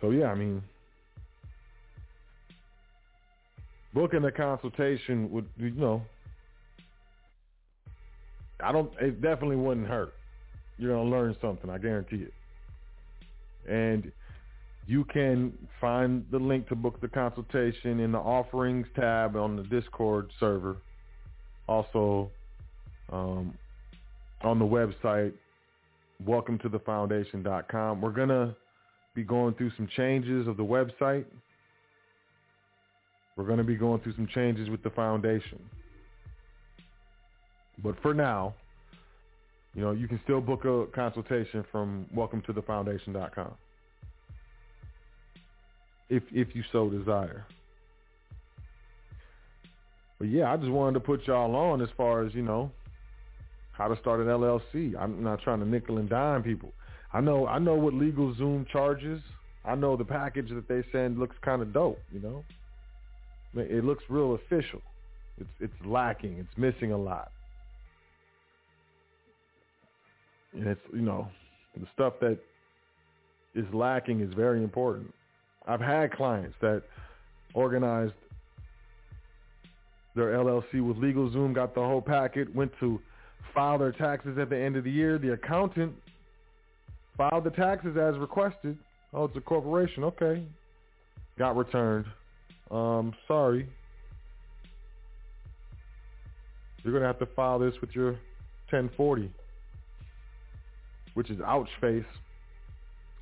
So yeah, I mean, booking a consultation would, you know, I don't, it definitely wouldn't hurt. You're going to learn something, I guarantee it. And you can find the link to book the consultation in the offerings tab on the Discord server. Also um, on the website, welcome to the foundation.com. We're going to be going through some changes of the website. We're going to be going through some changes with the foundation. But for now, you know, you can still book a consultation from welcome to the foundation.com if if you so desire. But yeah, I just wanted to put y'all on as far as, you know, how to start an LLC. I'm not trying to nickel and dime people. I know I know what LegalZoom charges. I know the package that they send looks kind of dope, you know. It looks real official. It's it's lacking. It's missing a lot. And it's, you know, the stuff that is lacking is very important. I've had clients that organized their LLC with LegalZoom, got the whole packet, went to file their taxes at the end of the year. The accountant filed the taxes as requested. Oh, it's a corporation. Okay. Got returned. Um, sorry. You're going to have to file this with your 1040, which is ouch face.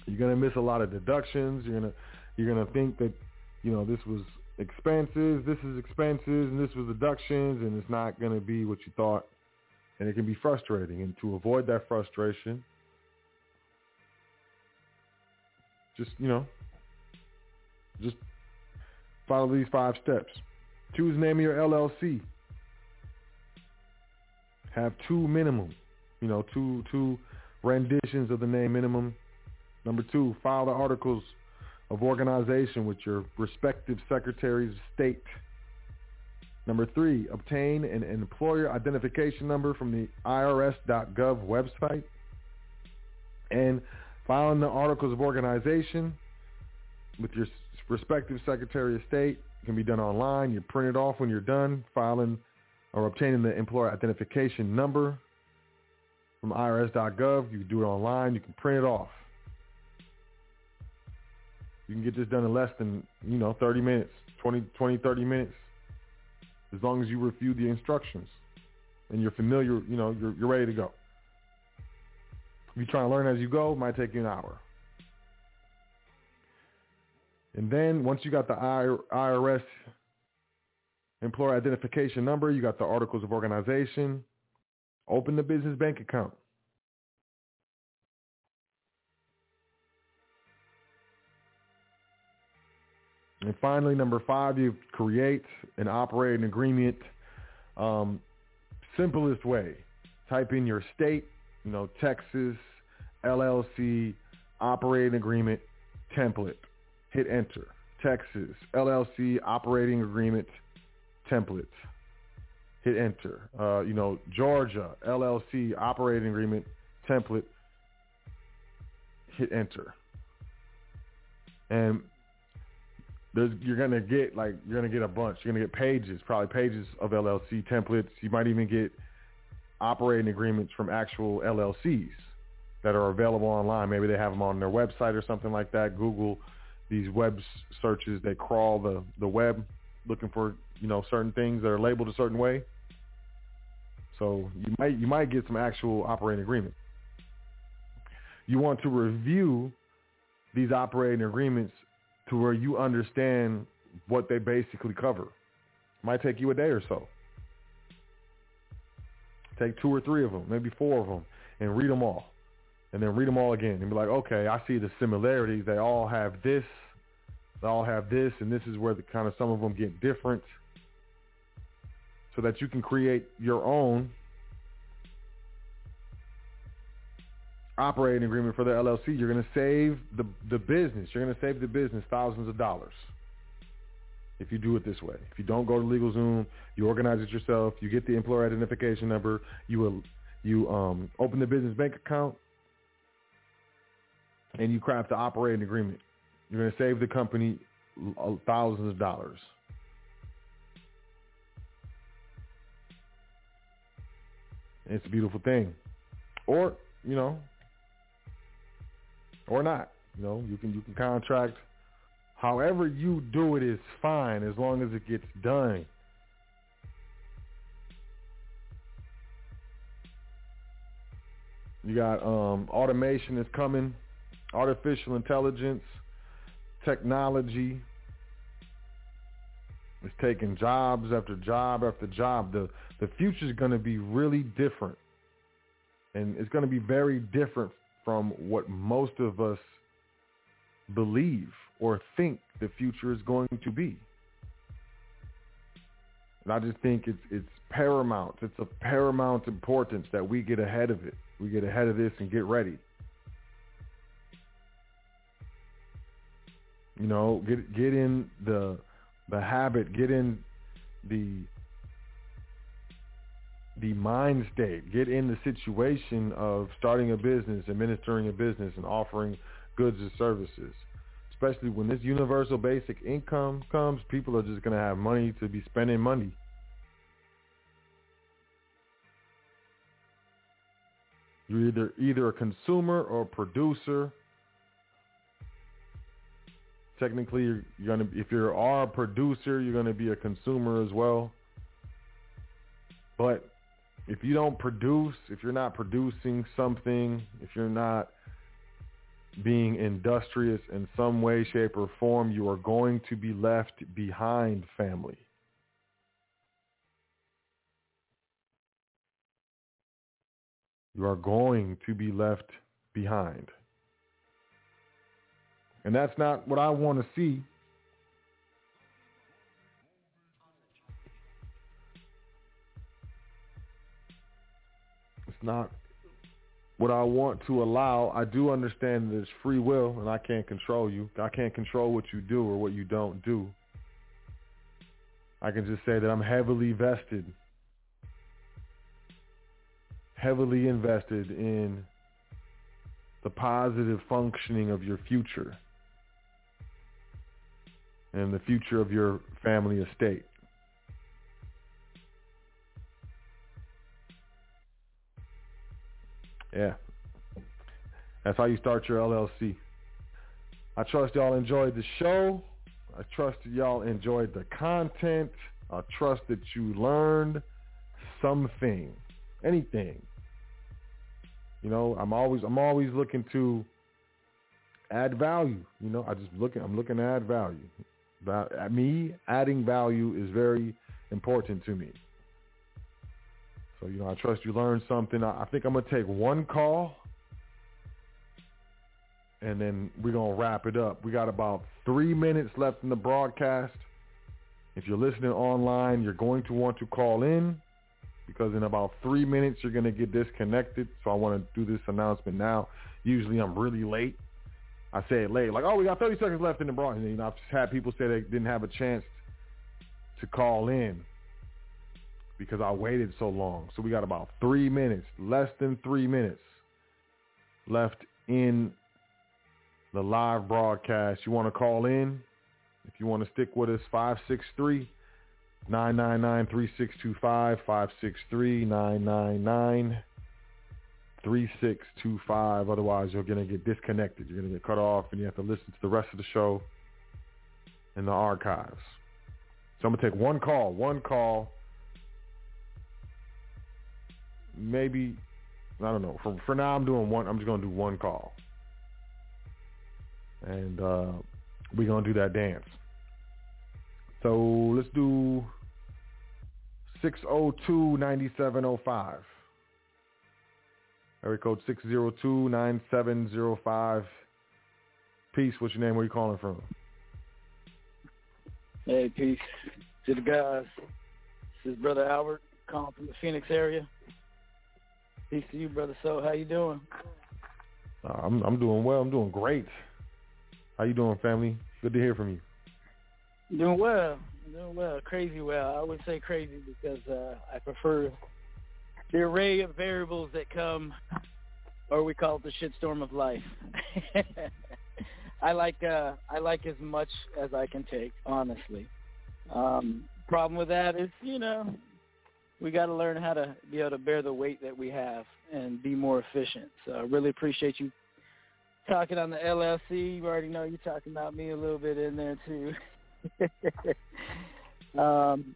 You're going to miss a lot of deductions. You're going to you're gonna think that, you know, this was expenses, this is expenses, and this was deductions, and it's not gonna be what you thought, and it can be frustrating. And to avoid that frustration, just you know, just follow these five steps. Choose name of your LLC. Have two minimum, you know, two two renditions of the name minimum. Number two, file the articles of organization with your respective secretaries of state. Number three, obtain an, employer identification number from the IRS.gov website. And filing the articles of organization with your respective secretary of state it can be done online. You print it off when you're done filing or obtaining the employer identification number from IRS.gov. You can do it online. You can print it off. You can get this done in less than, you know, 30 minutes, 20, 20, 30 minutes, as long as you review the instructions and you're familiar, you know, you're, you're ready to go. If you try to learn as you go, it might take you an hour. And then once you got the IRS employer identification number. You got the articles of organization. Open the business bank account. And finally, number five, you create and operate an agreement. Um, simplest way, type in your state, you know, Texas, LLC, operating agreement, template. Hit enter. Texas, LLC, operating agreement, template. Hit enter. Uh, you know, Georgia, LLC, operating agreement, template. Hit enter. And there's, you're gonna get like you're gonna get a bunch. You're gonna get pages, probably pages of LLC templates. You might even get operating agreements from actual LLCs that are available online. Maybe they have them on their website or something like that. Google these web searches. They crawl the the web looking for you know certain things that are labeled a certain way. So you might you might get some actual operating agreement. You want to review these operating agreements to where you understand what they basically cover. Might take you a day or so. Take two or three of them, maybe four of them, and read them all. And then read them all again and be like, okay, I see the similarities. They all have this. They all have this. And this is where the kind of some of them get different so that you can create your own operating agreement for the LLC. You're going to save the, the business. You're going to save the business thousands of dollars if you do it this way. If you don't go to LegalZoom, you organize it yourself, you get the employer identification number, you will, you um, open the business bank account, and you craft the operating agreement. You're going to save the company thousands of dollars. It's a beautiful thing. Or, you know, or not. You know, you can you can contract however you do it is fine as long as it gets done. You got um, automation is coming, artificial intelligence, technology. It's taking jobs after job after job. The the future is going to be really different, and it's going to be very different from what most of us believe or think the future is going to be. And I just think it's it's paramount. It's of paramount importance that we get ahead of it. We get ahead of this and get ready. You know, get get in the the habit, get in the the mind state, get in the situation of starting a business, administering a business, and offering goods and services. Especially when this universal basic income comes, people are just going to have money to be spending money. You're either either a consumer or a producer. Technically, you're, you're gonna if you are a producer, you're gonna be a consumer as well. But if you don't produce, if you're not producing something, if you're not being industrious in some way, shape, or form, you are going to be left behind, family. You are going to be left behind. And that's not what I want to see not what I want to allow. I do understand it's free will and I can't control you. I can't control what you do or what you don't do. I can just say that I'm heavily vested, heavily invested in the positive functioning of your future and the future of your family estate. Yeah. That's how you start your LLC. I trust y'all enjoyed the show. I trust y'all enjoyed the content. I trust that you learned something, anything. You know, I'm always I'm always looking to add value. You know, I just looking I'm looking to add value. But me adding value is very important to me. So, you know, I trust you learned something. I I think I'm going to take one call and then we're going to wrap it up. We got about three minutes left in the broadcast. If you're listening online, you're going to want to call in because in about three minutes you're going to get disconnected. So I want to do this announcement now. Usually I'm really late. I say it late, like, oh, we got 30 seconds left in the broadcast. You know, I've just had people say they didn't have a chance to call in because I waited so long. So we got about three minutes, less than three minutes left in the live broadcast. You want to call in? If you want to stick with us, 563 999 3625, 563 999 3625. Otherwise, you're going to get disconnected. You're going to get cut off, and you have to listen to the rest of the show in the archives. So I'm going to take one call, one call. Maybe, I don't know. For, for now, I'm doing one. I'm just to do one call. And uh, we're to do that dance. So let's do 602-9705. Area code 602-9705. Peace, what's your name? Where you calling from? Hey, peace to the guys. This is Brother Albert calling from the Phoenix area. Peace to you, Brother Sot. How you doing? Uh, I'm I'm doing well. I'm doing great. How you doing, family? Good to hear from you. Doing well. Doing well. Crazy well. I would say crazy because uh, I prefer the array of variables that come, or we call it the shitstorm of life. I like uh, I like as much as I can take, honestly. Um, problem with that is, you know, we got to learn how to be able to bear the weight that we have and be more efficient. So I really appreciate you talking on the LLC. You already know you're talking about me a little bit in there too. um,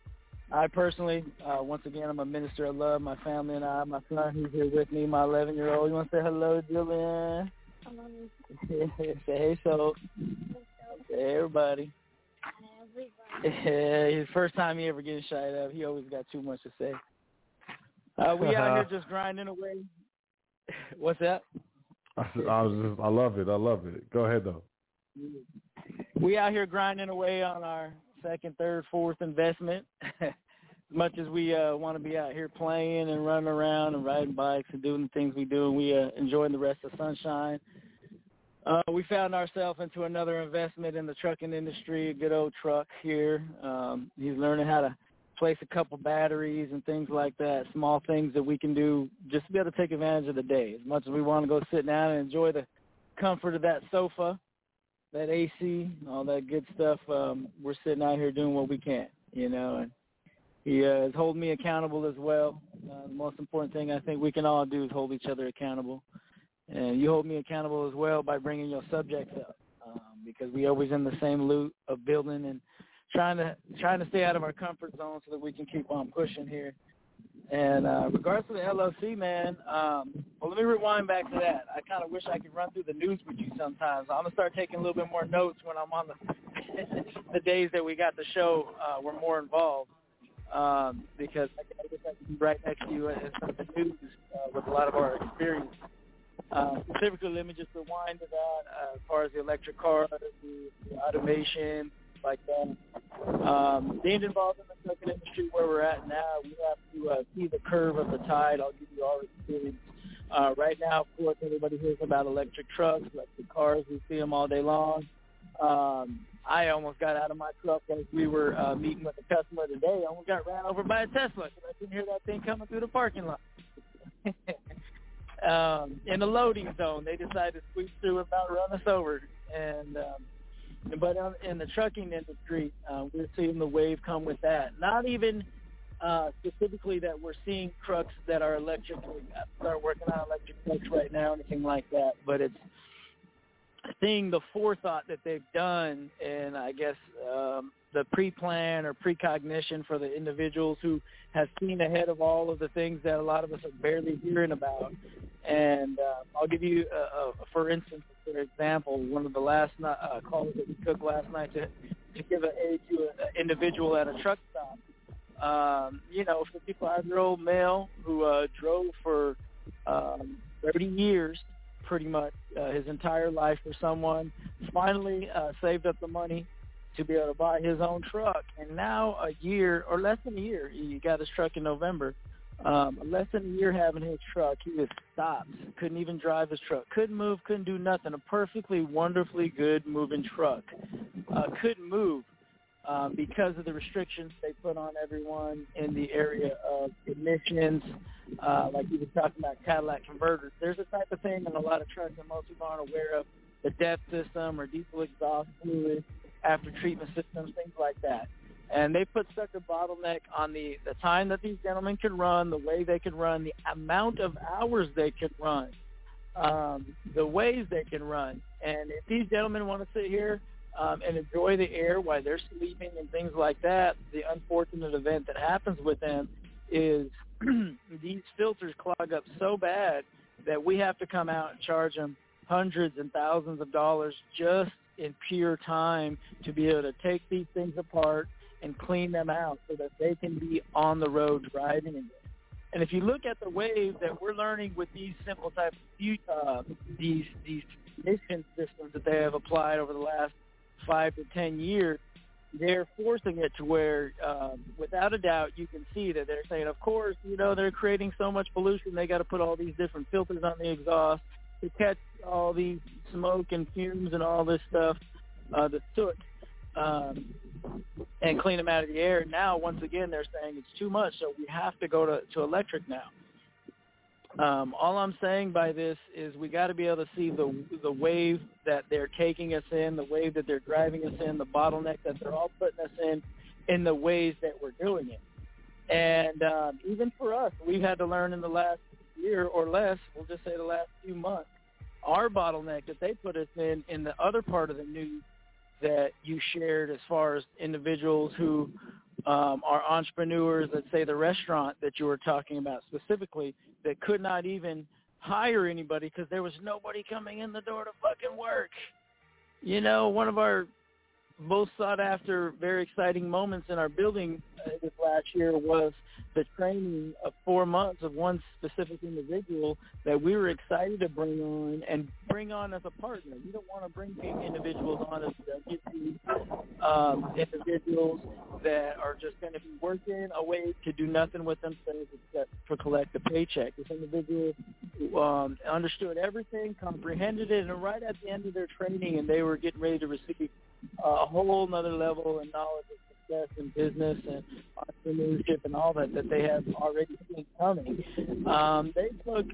I personally, uh, once again, I'm a minister of love. My family and I, my son, he's here with me, my 11 year old. You want to say hello, Julian? say hey, so. Hey, everybody. Yeah, his first time he ever getting shied up. He always got too much to say. Uh, we out here just grinding away. What's that? I, I was just, I love it. I love it. Go ahead though. We out here grinding away on our second, third, fourth investment. as much as we uh, want to be out here playing and running around and riding bikes and doing the things we do, and we uh, enjoying the rest of sunshine. Uh, we found ourselves into another investment in the trucking industry, a good old truck here. Um, he's learning how to place a couple batteries and things like that, small things that we can do just to be able to take advantage of the day. As much as we want to go sit down and enjoy the comfort of that sofa, that AC, all that good stuff, um, we're sitting out here doing what we can, you know. And he uh, is holding me accountable as well. Uh, the most important thing I think we can all do is hold each other accountable. And you hold me accountable as well by bringing your subjects up um, because we always in the same loop of building and trying to trying to stay out of our comfort zone so that we can keep on pushing here. And uh, regards to the LLC, man, um, well, let me rewind back to that. I kind of wish I could run through the news with you sometimes. I'm gonna start taking a little bit more notes when I'm on the the days that we got the show. Uh, we're more involved um, because I guess I can be right next to you of the news uh, with a lot of our experience. Uh, specifically, let me just rewind to that uh, as far as the electric cars, the, the automation, like that. Um, being involved in the trucking industry where we're at now, we have to uh, see the curve of the tide. I'll give you our experience. Uh, right now, of course, everybody hears about electric trucks, electric cars. We see them all day long. Um, I almost got out of my truck as we were uh, meeting with a customer today. I almost got ran over by a Tesla because I didn't hear that thing coming through the parking lot. um, in the loading zone, they decided to squeeze through about run us over. And um, but in the trucking industry, uh, we're seeing the wave come with that. Not even uh, specifically that we're seeing trucks that are electric. Start working on electric trucks right now, anything like that. But it's seeing the forethought that they've done, and I guess um, the pre-plan or precognition for the individuals who have seen ahead of all of the things that a lot of us are barely hearing about. And uh, I'll give you, a, a, for instance, for example, one of the last uh, calls that we took last night to to give an aid to an individual at a truck stop. Um, you know, 55-year-old male who uh, drove for um, 30 years, pretty much uh, his entire life for someone, finally uh, saved up the money to be able to buy his own truck. And now a year, or less than a year, he got his truck in November. Um, less than a year having his truck, he was stopped. Couldn't even drive his truck. Couldn't move. Couldn't do nothing. A perfectly, wonderfully good moving truck. Uh, couldn't move um, because of the restrictions they put on everyone in the area of emissions. Uh, like you were talking about Cadillac converters. There's a type of thing in a lot of trucks that most people aren't aware of. The DEF system or diesel exhaust fluid after treatment systems, things like that. And they put such a bottleneck on the, the time that these gentlemen could run, the way they could run, the amount of hours they could run, um, the ways they can run. And if these gentlemen want to sit here um, and enjoy the air while they're sleeping and things like that, the unfortunate event that happens with them is these filters clog up so bad that we have to come out and charge them hundreds and thousands of dollars just in pure time to be able to take these things apart and clean them out so that they can be on the road driving again. And if you look at the wave that we're learning with these simple type of uh, these these emission systems that they have applied over the last five to ten years, they're forcing it to where, um, without a doubt, you can see that they're saying, of course, you know, they're creating so much pollution, they got to put all these different filters on the exhaust to catch all these smoke and fumes and all this stuff, uh, the soot, um, and clean them out of the air. Now, once again, they're saying it's too much, so we have to go to, to electric now. Um, all I'm saying by this is we got to be able to see the the wave that they're taking us in, the wave that they're driving us in, the bottleneck that they're all putting us in, in the ways that we're doing it. And um, even for us, we've had to learn in the last year or less, we'll just say the last few months, our bottleneck that they put us in in the other part of the news that you shared as far as individuals who um, are entrepreneurs, let's say the restaurant that you were talking about specifically, that could not even hire anybody because there was nobody coming in the door to fucking work. You know, one of our most sought after, very exciting moments in our building uh, this last year was the training of four months of one specific individual that we were excited to bring on and bring on as a partner. You don't want to bring individuals on as um, individuals that are just going to be working away to do nothing with themselves except for collect a paycheck. This individual um, understood everything, comprehended it, and right at the end of their training, and they were getting ready to receive a whole another level of knowledge of success in business and entrepreneurship and all that that they have already seen coming. Um, they took,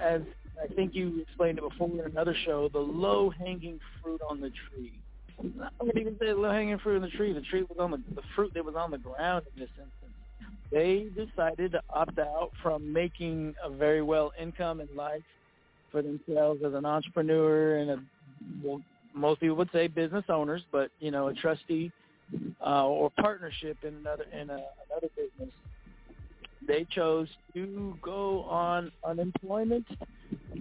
as I think you explained it before in another show, the low-hanging fruit on the tree. I wouldn't even say low-hanging fruit on the tree. The tree was on the, the fruit that was on the ground in this instance. They decided to opt out from making a very well income in life for themselves as an entrepreneur and a well, most people would say business owners, but you know, a trustee uh, or partnership in another in a, another business. They chose to go on unemployment.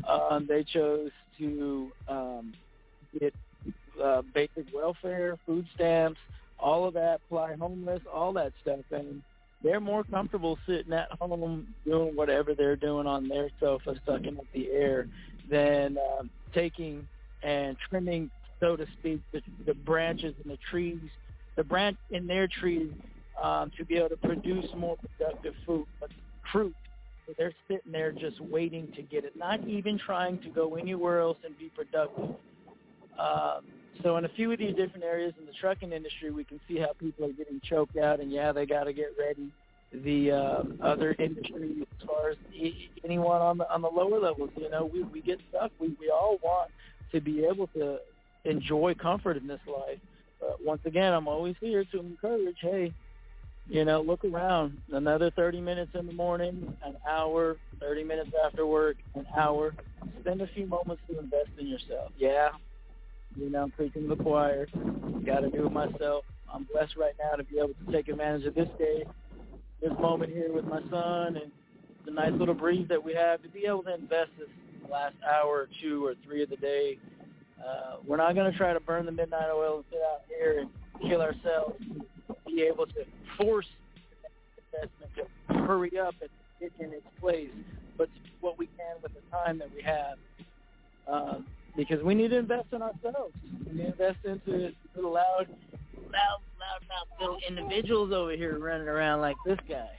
Um, they chose to um, get uh, basic welfare, food stamps, all of that, fly homeless, all that stuff, and they're more comfortable sitting at home doing whatever they're doing on their sofa, sucking up the air, than um, taking and trimming so to speak, the, the branches and the trees, the branch in their trees um, to be able to produce more productive fruit. But fruit, so they're sitting there just waiting to get it, not even trying to go anywhere else and be productive. Um, so in a few of these different areas in the trucking industry, we can see how people are getting choked out, and yeah, they got to get ready. The uh, other industries, as far as anyone on the on the lower levels, you know, we we get stuck. We we all want to be able to enjoy comfort in this life. But once again, I'm always here to encourage, hey, you know, look around. Another 30 minutes in the morning, an hour, 30 minutes after work, an hour. Spend a few moments to invest in yourself. Yeah, you know, I'm preaching to the choir. Got to do it myself. I'm blessed right now to be able to take advantage of this day, this moment here with my son, and the nice little breeze that we have to be able to invest this last hour or two or three of the day uh, we're not going to try to burn the midnight oil and sit out here and kill ourselves. Be able to force the investment to hurry up and get in its place, but what we can with the time that we have. Um, because we need to invest in ourselves. We need to invest into little loud, loud, loud mouth little individuals over here running around like this guy.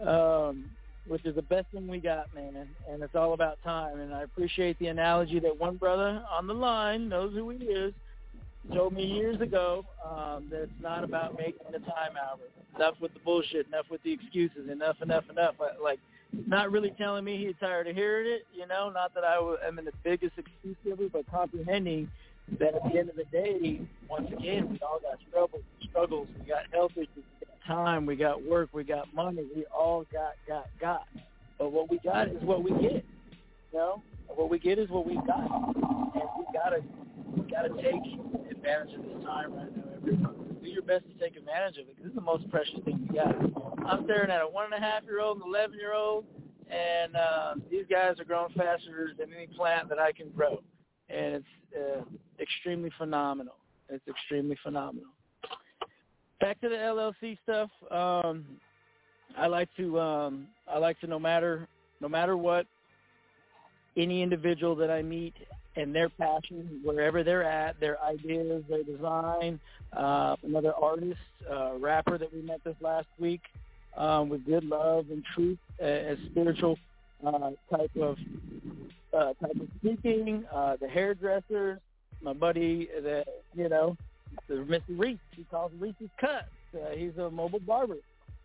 um, which is the best thing we got, man. And it's all about time. And I appreciate the analogy that one brother on the line knows who he is told me years ago um, that it's not about making the time hour. Enough with the bullshit. Enough with the excuses. Enough, enough, enough. Like not really telling me he's tired of hearing it. You know, not that I am in the biggest excuse giver, but comprehending that at the end of the day, once again, we all got struggles. Struggles. We got health issues. Time. We got work. We got money. We all got, got, got. But what we got is what we get. You know, what we get is what we got, and we gotta, we gotta take advantage of this time right now. Everyone, do your best to take advantage of it because it's the most precious thing we got. I'm staring at a one and a half year old and eleven year old, and uh, these guys are growing faster than any plant that I can grow, and it's uh, extremely phenomenal. It's extremely phenomenal. Back to the LLC stuff. Um, I like to um, I like to no matter no matter what any individual that I meet and their passion, wherever they're at, their ideas, their design. Uh, another artist, uh, rapper that we met this last week um, with good love and truth, uh, a spiritual uh, type of uh, type of speaking. Uh, the hairdressers, my buddy, that you know, Mr. Reese. He calls Reese's Cuts. Uh, he's a mobile barber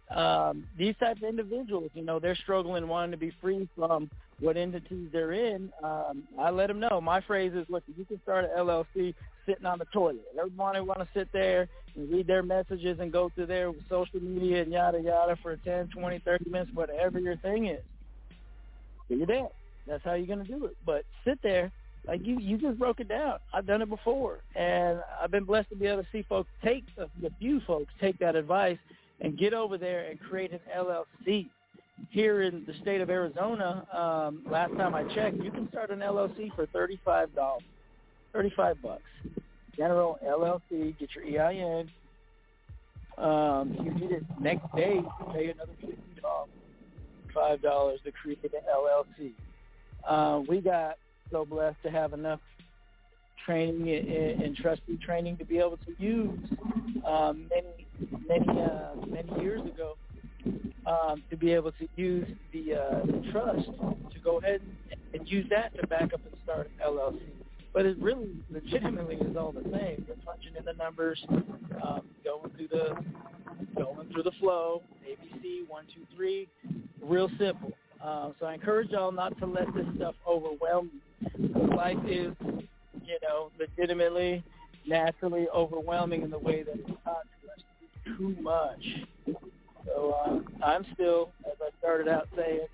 um, these types of individuals, you know, they're struggling wanting to be free from what entities they're in. Um, I let them know. My phrase is, look, you can start an LLC sitting on the toilet. Everybody want to sit there and read their messages and go through their social media and yada yada for 10, 20, 30 minutes, whatever your thing is. You're there. That's how you're going to do it. But sit there like you you just broke it down. I've done it before, and I've been blessed to be able to see folks take a few folks take that advice and get over there and create an LLC. Here in the state of Arizona, um, last time I checked, you can start an LLC for thirty-five dollars, thirty-five bucks. General LLC, get your EIN. Um, you need it next day, pay another fifty dollars, five dollars to create an LLC. Uh, we got so blessed to have enough training and, trustee training to be able to use um, many many uh, many years ago um, to be able to use the, uh, the trust to go ahead and, and use that to back up and start an LLC. But it really legitimately is all the same. You're punching in the numbers, um, going through the going through the flow, ABC one two three, real simple. Uh, so I encourage y'all not to let this stuff overwhelm you. Life is you know, legitimately, naturally overwhelming in the way that it's taught to us too much. So uh, I'm still, as I started out saying,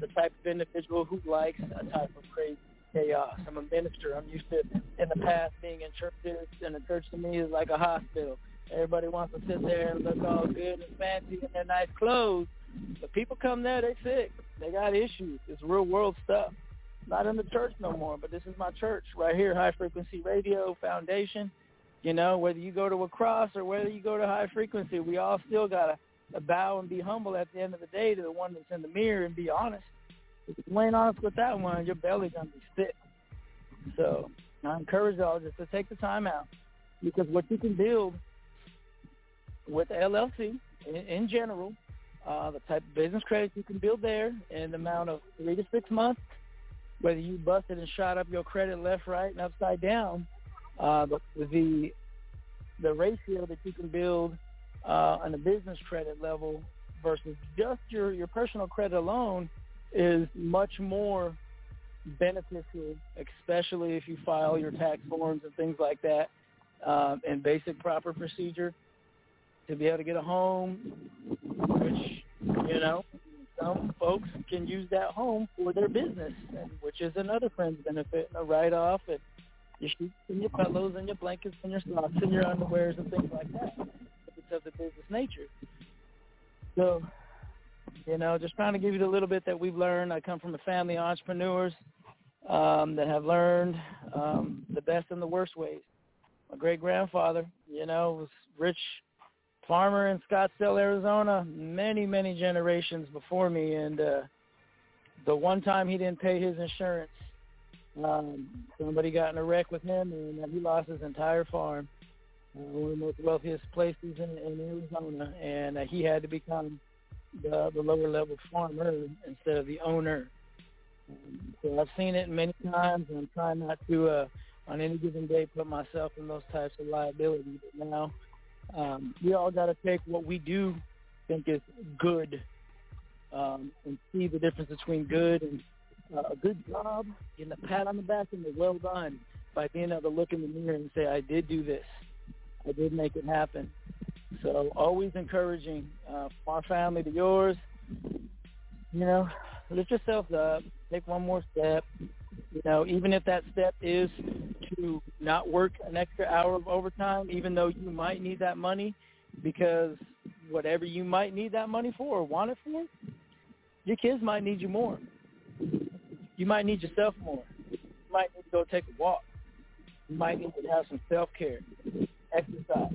the type of individual who likes a type of crazy chaos. I'm a minister. I'm used to, in the past, being in churches, and the church to me is like a hospital. Everybody wants to sit there and look all good and fancy in their nice clothes. But people come there, they sick. They got issues. It's real world stuff not in the church no more, but this is my church right here, High Frequency Radio Foundation. You know, whether you go to a cross or whether you go to high frequency, we all still gotta bow and be humble at the end of the day to the one that's in the mirror and be honest. If you ain't honest with that one, your belly's gonna be sick. So I encourage y'all just to take the time out because what you can build with LLC in, in general, uh, the type of business credits you can build there in the amount of three to six months whether you busted and shot up your credit left, right, and upside down, uh, the, the ratio that you can build uh, on a business credit level versus just your your personal credit alone is much more beneficial, especially if you file your tax forms and things like that, um, and basic proper procedure to be able to get a home, which you know some folks can use that home for their business, and which is another friend's benefit, a write-off, and your sheets and your pillows and your blankets and your socks and your underwears and things like that. It's of the business nature. So, you know, just trying to give you a little bit that we've learned. I come from a family of entrepreneurs um, that have learned um, the best and the worst ways. My great grandfather, you know, was rich farmer in Scottsdale, Arizona, many many generations before me, and uh, the one time he didn't pay his insurance, um, somebody got in a wreck with him, and he lost his entire farm. Uh, one of the most wealthiest places in, in Arizona, and uh, he had to become the, the lower level farmer instead of the owner. Um, so I've seen it many times, and I'm trying not to, uh, on any given day, put myself in those types of liability. But now, um, we all got to take what we do think is good um, and see the difference between good and uh, a good job, getting a pat on the back, and a well done by being able to look in the mirror and say, I did do this. I did make it happen. So always encouraging uh, our family to yours. You know, lift yourself up. Take one more step. You know, even if that step is to not work an extra hour of overtime, even though you might need that money, because whatever you might need that money for or want it for, your kids might need you more. You might need yourself more. You might need to go take a walk. You might need to have some self-care, exercise.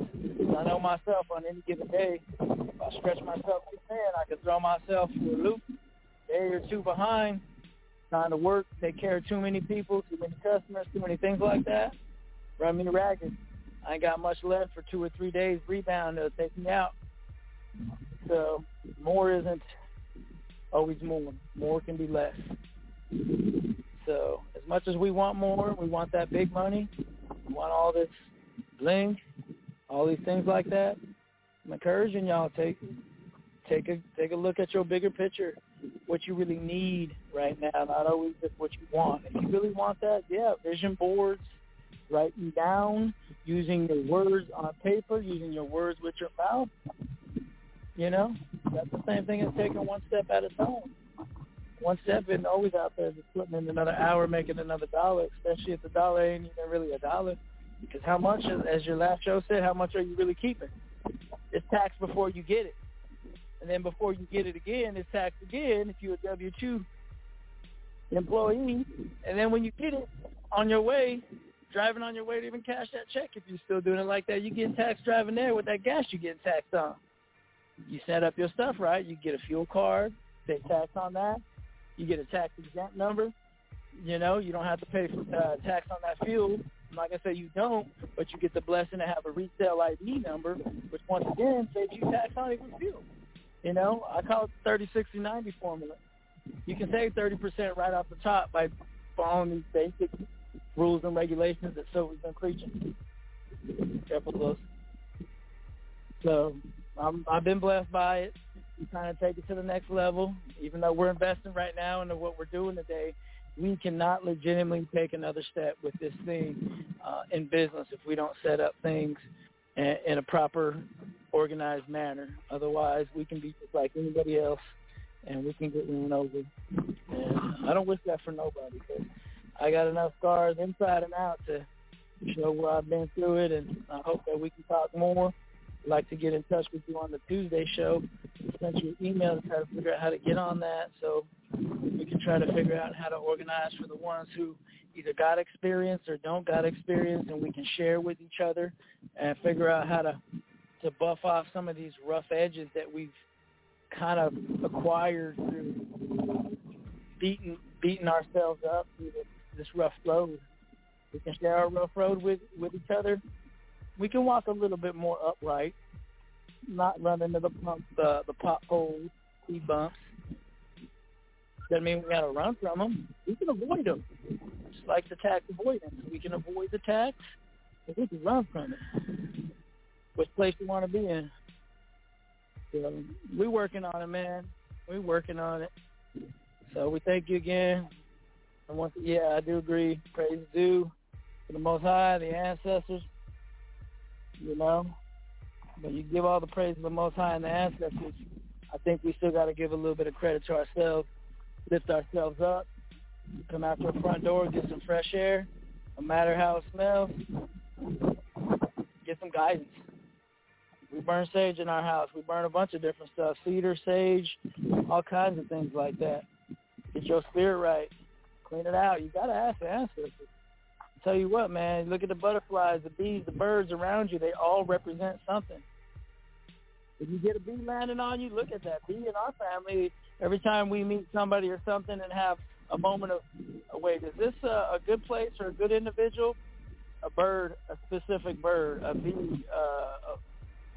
I know myself on any given day, if I stretch myself too thin, I can throw myself for a loop, day or two behind, trying to work, take care of too many people, too many customers, too many things like that. Run me ragged. I ain't got much left for two or three days rebound to take me out. So more isn't always more. More can be less. So as much as we want more, we want that big money, we want all this bling, all these things like that. I'm encouraging y'all take take a take a look at your bigger picture, what you really need right now, not always just what you want. If you really want that, yeah, vision boards, writing down, using your words on paper, using your words with your mouth. You know, that's the same thing as taking one step at a time. One step isn't always out there just putting in another hour, making another dollar, especially if the dollar ain't even really a dollar. Because how much, as your last show said, how much are you really keeping? It's taxed before you get it. And then before you get it again, it's taxed again if you're a W-2 employee. And then when you get it on your way, driving on your way to even cash that check, if you're still doing it like that, you get taxed driving there with that gas you getting taxed on. You set up your stuff right. You get a fuel card, pay tax on that. You get a tax exempt number. You know, you don't have to pay for, uh, tax on that fuel like I said, you don't, but you get the blessing to have a retail ID number, which once again saves you tax on even fuel. You know, I call it the 30, 60, 90 formula. You can save 30% right off the top by following these basic rules and regulations that Sylvia's been preaching. Careful close. So I'm, I've been blessed by it. We kind of take it to the next level. Even though we're investing right now into what we're doing today, we cannot legitimately take another step with this thing uh, in business if we don't set up things in, in a proper, organized manner. Otherwise, we can be just like anybody else, and we can get run over. And I don't wish that for nobody because I got enough scars inside and out to show where I've been through it, and I hope that we can talk more. I'd like to get in touch with you on the Tuesday show. Sent you an email to try to figure out how to get on that. So we can try to figure out how to organize for the ones who either got experience or don't got experience, and we can share with each other and figure out how to to buff off some of these rough edges that we've kind of acquired through beating beating ourselves up through this, this rough road. We can share our rough road with with each other. We can walk a little bit more upright, not run into the pump, the the potholes, speed bumps, doesn't mean we got to run from them. We can avoid them, just like the tax avoidance. We can avoid the tax, we can run from it. Which place you want to be in? So we're working on it, man. We're working on it. So we thank you again. And once, yeah, I do agree. Praise due to the Most High, the ancestors. You know, but you give all the praise to the Most High and the ancestors. I think we still got to give a little bit of credit to ourselves lift ourselves up, come out to the front door, get some fresh air, no matter how it smells, get some guidance. We burn sage in our house. We burn a bunch of different stuff, cedar, sage, all kinds of things like that. Get your spirit right. Clean it out. You got to ask the ancestors. Tell you what, man, look at the butterflies, the bees, the birds around you. They all represent something. If you get a bee landing on you, look at that bee in our family. Every time we meet somebody or something and have a moment of, wait, is this a, a good place or a good individual? A bird, a specific bird, a bee, uh,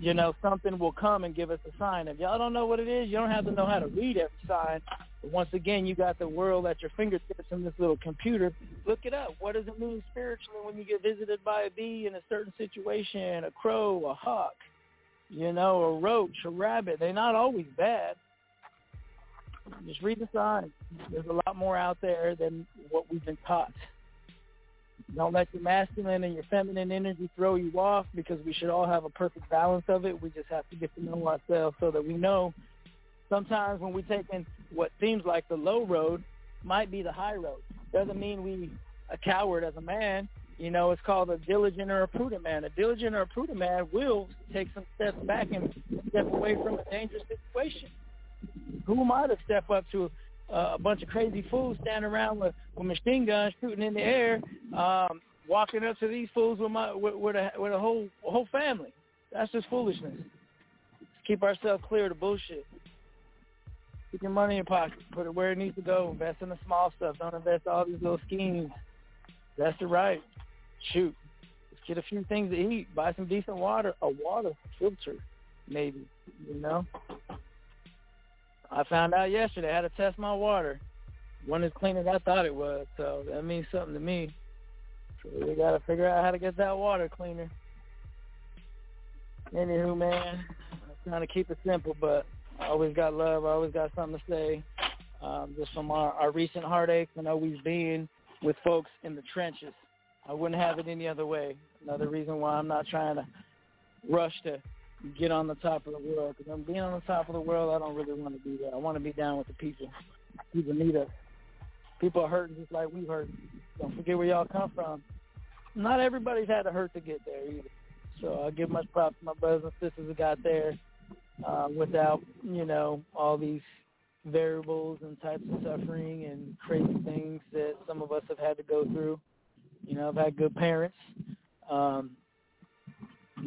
you know, something will come and give us a sign. If y'all don't know what it is, you don't have to know how to read every sign. But once again, you got the world at your fingertips in this little computer. Look it up. What does it mean spiritually when you get visited by a bee in a certain situation, a crow, a hawk, you know, a roach, a rabbit? They're not always bad. Just read the signs. There's a lot more out there than what we've been taught. Don't let your masculine and your feminine energy throw you off because we should all have a perfect balance of it. We just have to get to know ourselves so that we know sometimes when we're taking what seems like the low road might be the high road. Doesn't mean we a coward as a man. You know, it's called a diligent or a prudent man. A diligent or a prudent man will take some steps back and step away from a dangerous situation. Who am I to step up to uh, a bunch of crazy fools standing around with, with machine guns shooting in the air, um, walking up to these fools with my with, with a with a whole whole family. That's just foolishness. Keep ourselves clear of the bullshit. Keep your money in your pocket. Put it where it needs to go. Invest in the small stuff. Don't invest all these little schemes. That's the right. Shoot. Let's get a few things to eat. Buy some decent water. A water filter, maybe. You know. I found out yesterday I had to test my water. One as clean as I thought it was, so that means something to me. So we gotta figure out how to get that water cleaner. Anywho, man, I'm trying to keep it simple, but I always got love. I always got something to say. Um, just from our, our recent heartaches and always being with folks in the trenches. I wouldn't have it any other way. Another reason why I'm not trying to rush to get on the top of the world. Because I'm being on the top of the world, I don't really want to do that. I want to be down with the people. People need us. People are hurting just like we hurt. Don't forget where y'all come from. Not everybody's had to hurt to get there either. So I give much props to my brothers and sisters who got there uh, without, you know, all these variables and types of suffering and crazy things that some of us have had to go through. You know, I've had good parents. Um,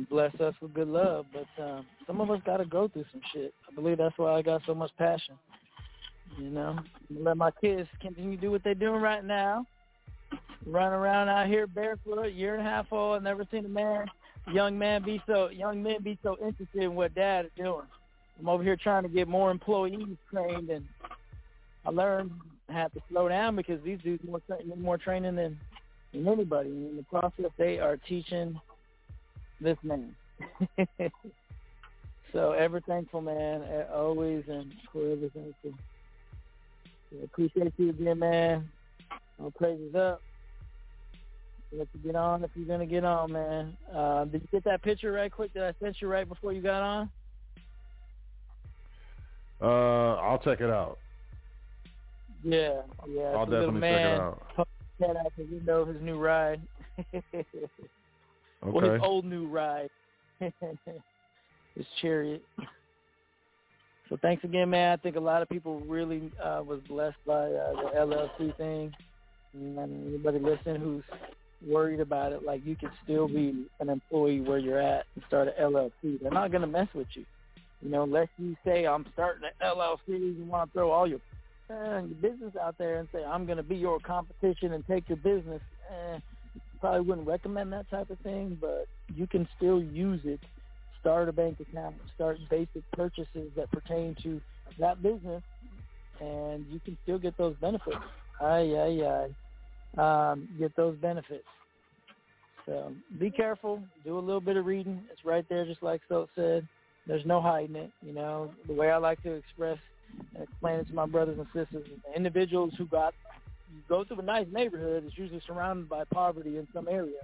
bless us with good love, but um, some of us got to go through some shit. I believe that's why I got so much passion. You know, let my kids continue to do what they're doing right now. Run around out here barefoot, year and a half old. Never seen a man, young man be so young men be so interested in what dad is doing. I'm over here trying to get more employees trained, and I learned have to slow down because these dudes more more training than than anybody. In the process, they are teaching this man. so ever thankful, man, always and forever thankful. So appreciate you again, man. All praises up. Let you get on if you're gonna get on, man. Uh, did you get that picture right quick that I sent you right before you got on? Uh, I'll check it out. Yeah, yeah. I'll the definitely man check it out. Head out the window of his new ride. Well, his old new ride. his chariot. So thanks again, man. I think a lot of people really uh, was blessed by uh, the LLC thing. And anybody listening who's worried about it, like you can still be an employee where you're at and start an LLC. They're not going to mess with you. You know, unless you say I'm starting an LLC, you want to throw all your uh, your business out there and say I'm going to be your competition and take your business. Eh, probably wouldn't recommend that type of thing, but you can still use it. Start a bank account, start basic purchases that pertain to that business, and you can still get those benefits. Aye, aye, aye. Um, get those benefits. So be careful. Do a little bit of reading. It's right there, just like Sot said. There's no hiding it. You know, the way I like to express and explain it to my brothers and sisters, the individuals who got you go through a nice neighborhood, it's usually surrounded by poverty in some area.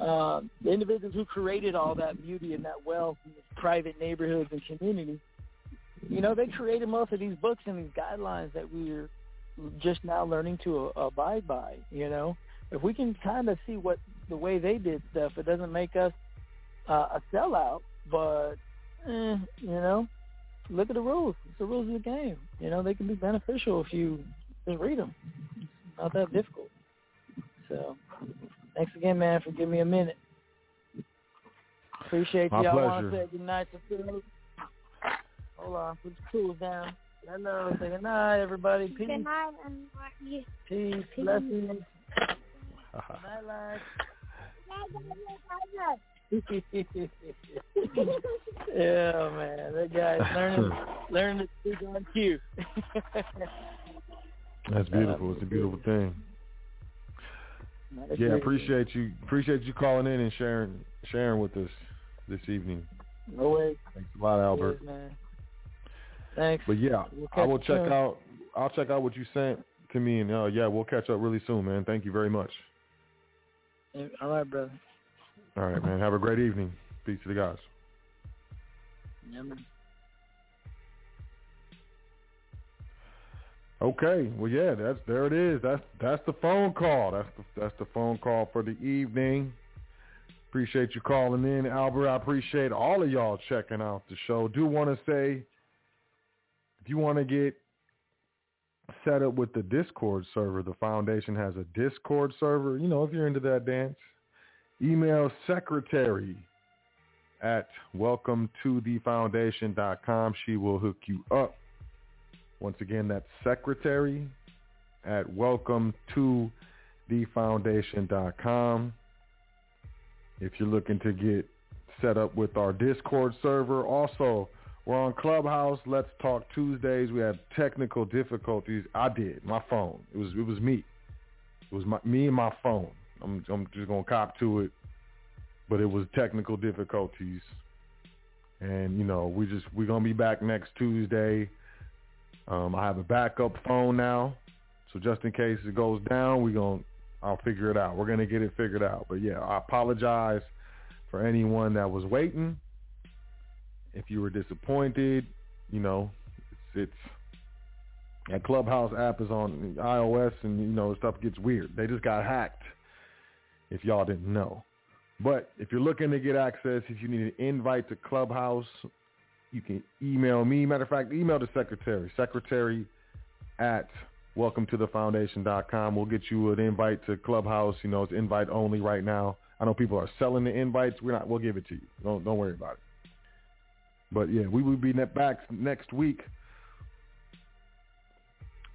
Uh, the individuals who created all that beauty and that wealth in private neighborhoods and communities, you know, they created most of these books and these guidelines that we're just now learning to uh, abide by. You know, if we can kind of see what the way they did stuff, it doesn't make us uh, a sellout, but eh, you know, look at the rules. It's the rules of the game. You know, they can be beneficial if you just read them. It's not that difficult. So, thanks again, man, for giving me a minute. Appreciate My you. I want pleasure. to say good night to Phil. Hold on, put your tools down. Hello, say good night, everybody. Peace, Good night and you peace, Peace. blessings. Night, life. yeah, man, that guy's learning learning to speak on cue. That's beautiful. It's a beautiful thing. Yeah, appreciate you appreciate you calling in and sharing sharing with us this evening. No way. Thanks a lot, Albert. Yes, man. Thanks. But yeah, We'll I will check soon. out. I'll check out what you sent to me, and uh, yeah, we'll catch up really soon, man. Thank you very much. All right, brother. All right, man. Have a great evening. Peace to the guys. Yeah, Okay. Well, yeah, that's there it is. That's that's the phone call. That's the that's the phone call for the evening. Appreciate you calling in, Albert. I appreciate all of y'all checking out the show. Do want to say, if you want to get set up with the Discord server, the foundation has a Discord server. You know, if you're into that dance, email secretary at welcome to the foundation.com. She will hook you up. Once again, that's secretary at welcome to the foundation.com. If you're looking to get set up with our Discord server, also we're on Clubhouse. Let's Talk Tuesdays. We had technical difficulties. I did my phone. It was it was me. It was my me and my phone. I'm I'm just gonna cop to it, but it was technical difficulties. And you know we just we're gonna be back next Tuesday. Um, I have a backup phone now, so just in case it goes down, we going I'll figure it out. We're gonna get it figured out. But yeah, I apologize for anyone that was waiting. If you were disappointed, you know, it's, it's that Clubhouse app is on iOS, and you know stuff gets weird. They just got hacked. If y'all didn't know, but if you're looking to get access, if you need an invite to Clubhouse, you can email me. Matter of fact, email the secretary, secretary at welcome to the foundation.com. We'll get you an invite to Clubhouse. You know, it's invite only right now. I know people are selling the invites. We're not, we'll give it to you. Don't, don't worry about it. But yeah, we will be back next week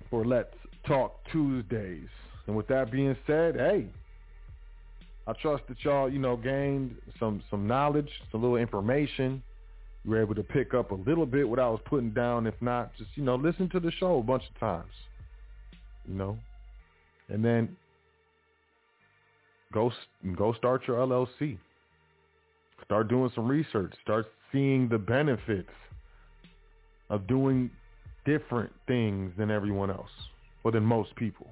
for Let's Talk Tuesdays. And with that being said, hey, I trust that y'all, you know, gained some, some knowledge, some little information you were able to pick up a little bit what I was putting down. If not, just you know, listen to the show a bunch of times. You know, and then go go start your LLC. Start doing some research. Start seeing the benefits of doing different things than everyone else, or than most people,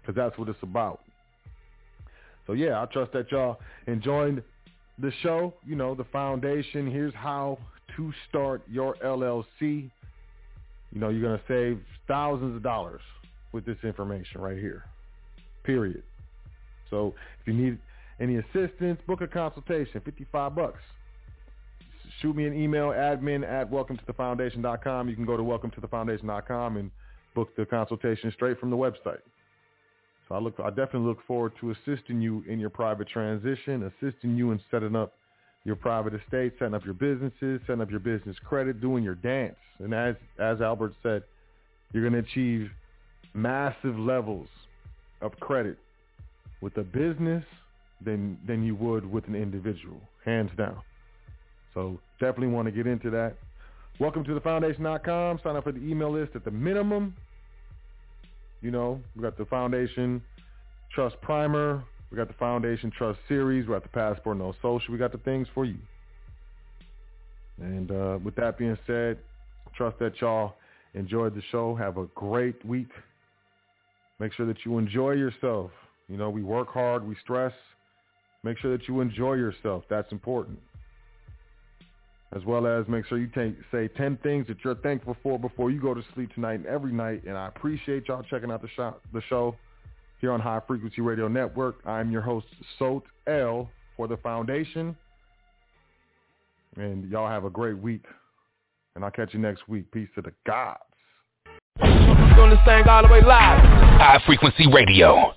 because that's what it's about. So yeah, I trust that y'all enjoyed the show, you know, the foundation. Here's how to start your LLC. You know, you're going to save thousands of dollars with this information right here. Period. So if you need any assistance, book a consultation, 55 bucks. Shoot me an email, admin at welcome to the foundation.com. You can go to welcome to the foundation.com and book the consultation straight from the website. So I look, I definitely look forward to assisting you in your private transition, assisting you in setting up your private estate, setting up your businesses, setting up your business credit, doing your dance. And as as Albert said, you're going to achieve massive levels of credit with a business than than you would with an individual, hands down. So definitely want to get into that. Welcome to the foundation.com. Sign up for the email list at the minimum. You know, we got the Foundation Trust Primer. We got the Foundation Trust Series. We got the Passport No Social. We got the things for you. And uh, with that being said, trust that y'all enjoyed the show. Have a great week. Make sure that you enjoy yourself. You know, we work hard, we stress. Make sure that you enjoy yourself. That's important. As well as make sure you take, say 10 things that you're thankful for before you go to sleep tonight and every night. And I appreciate y'all checking out the show, the show here on High Frequency Radio Network. I'm your host, Sot El, for the Foundation. And y'all have a great week. And I'll catch you next week. Peace to the gods. Doing this thing all the way live. High Frequency Radio.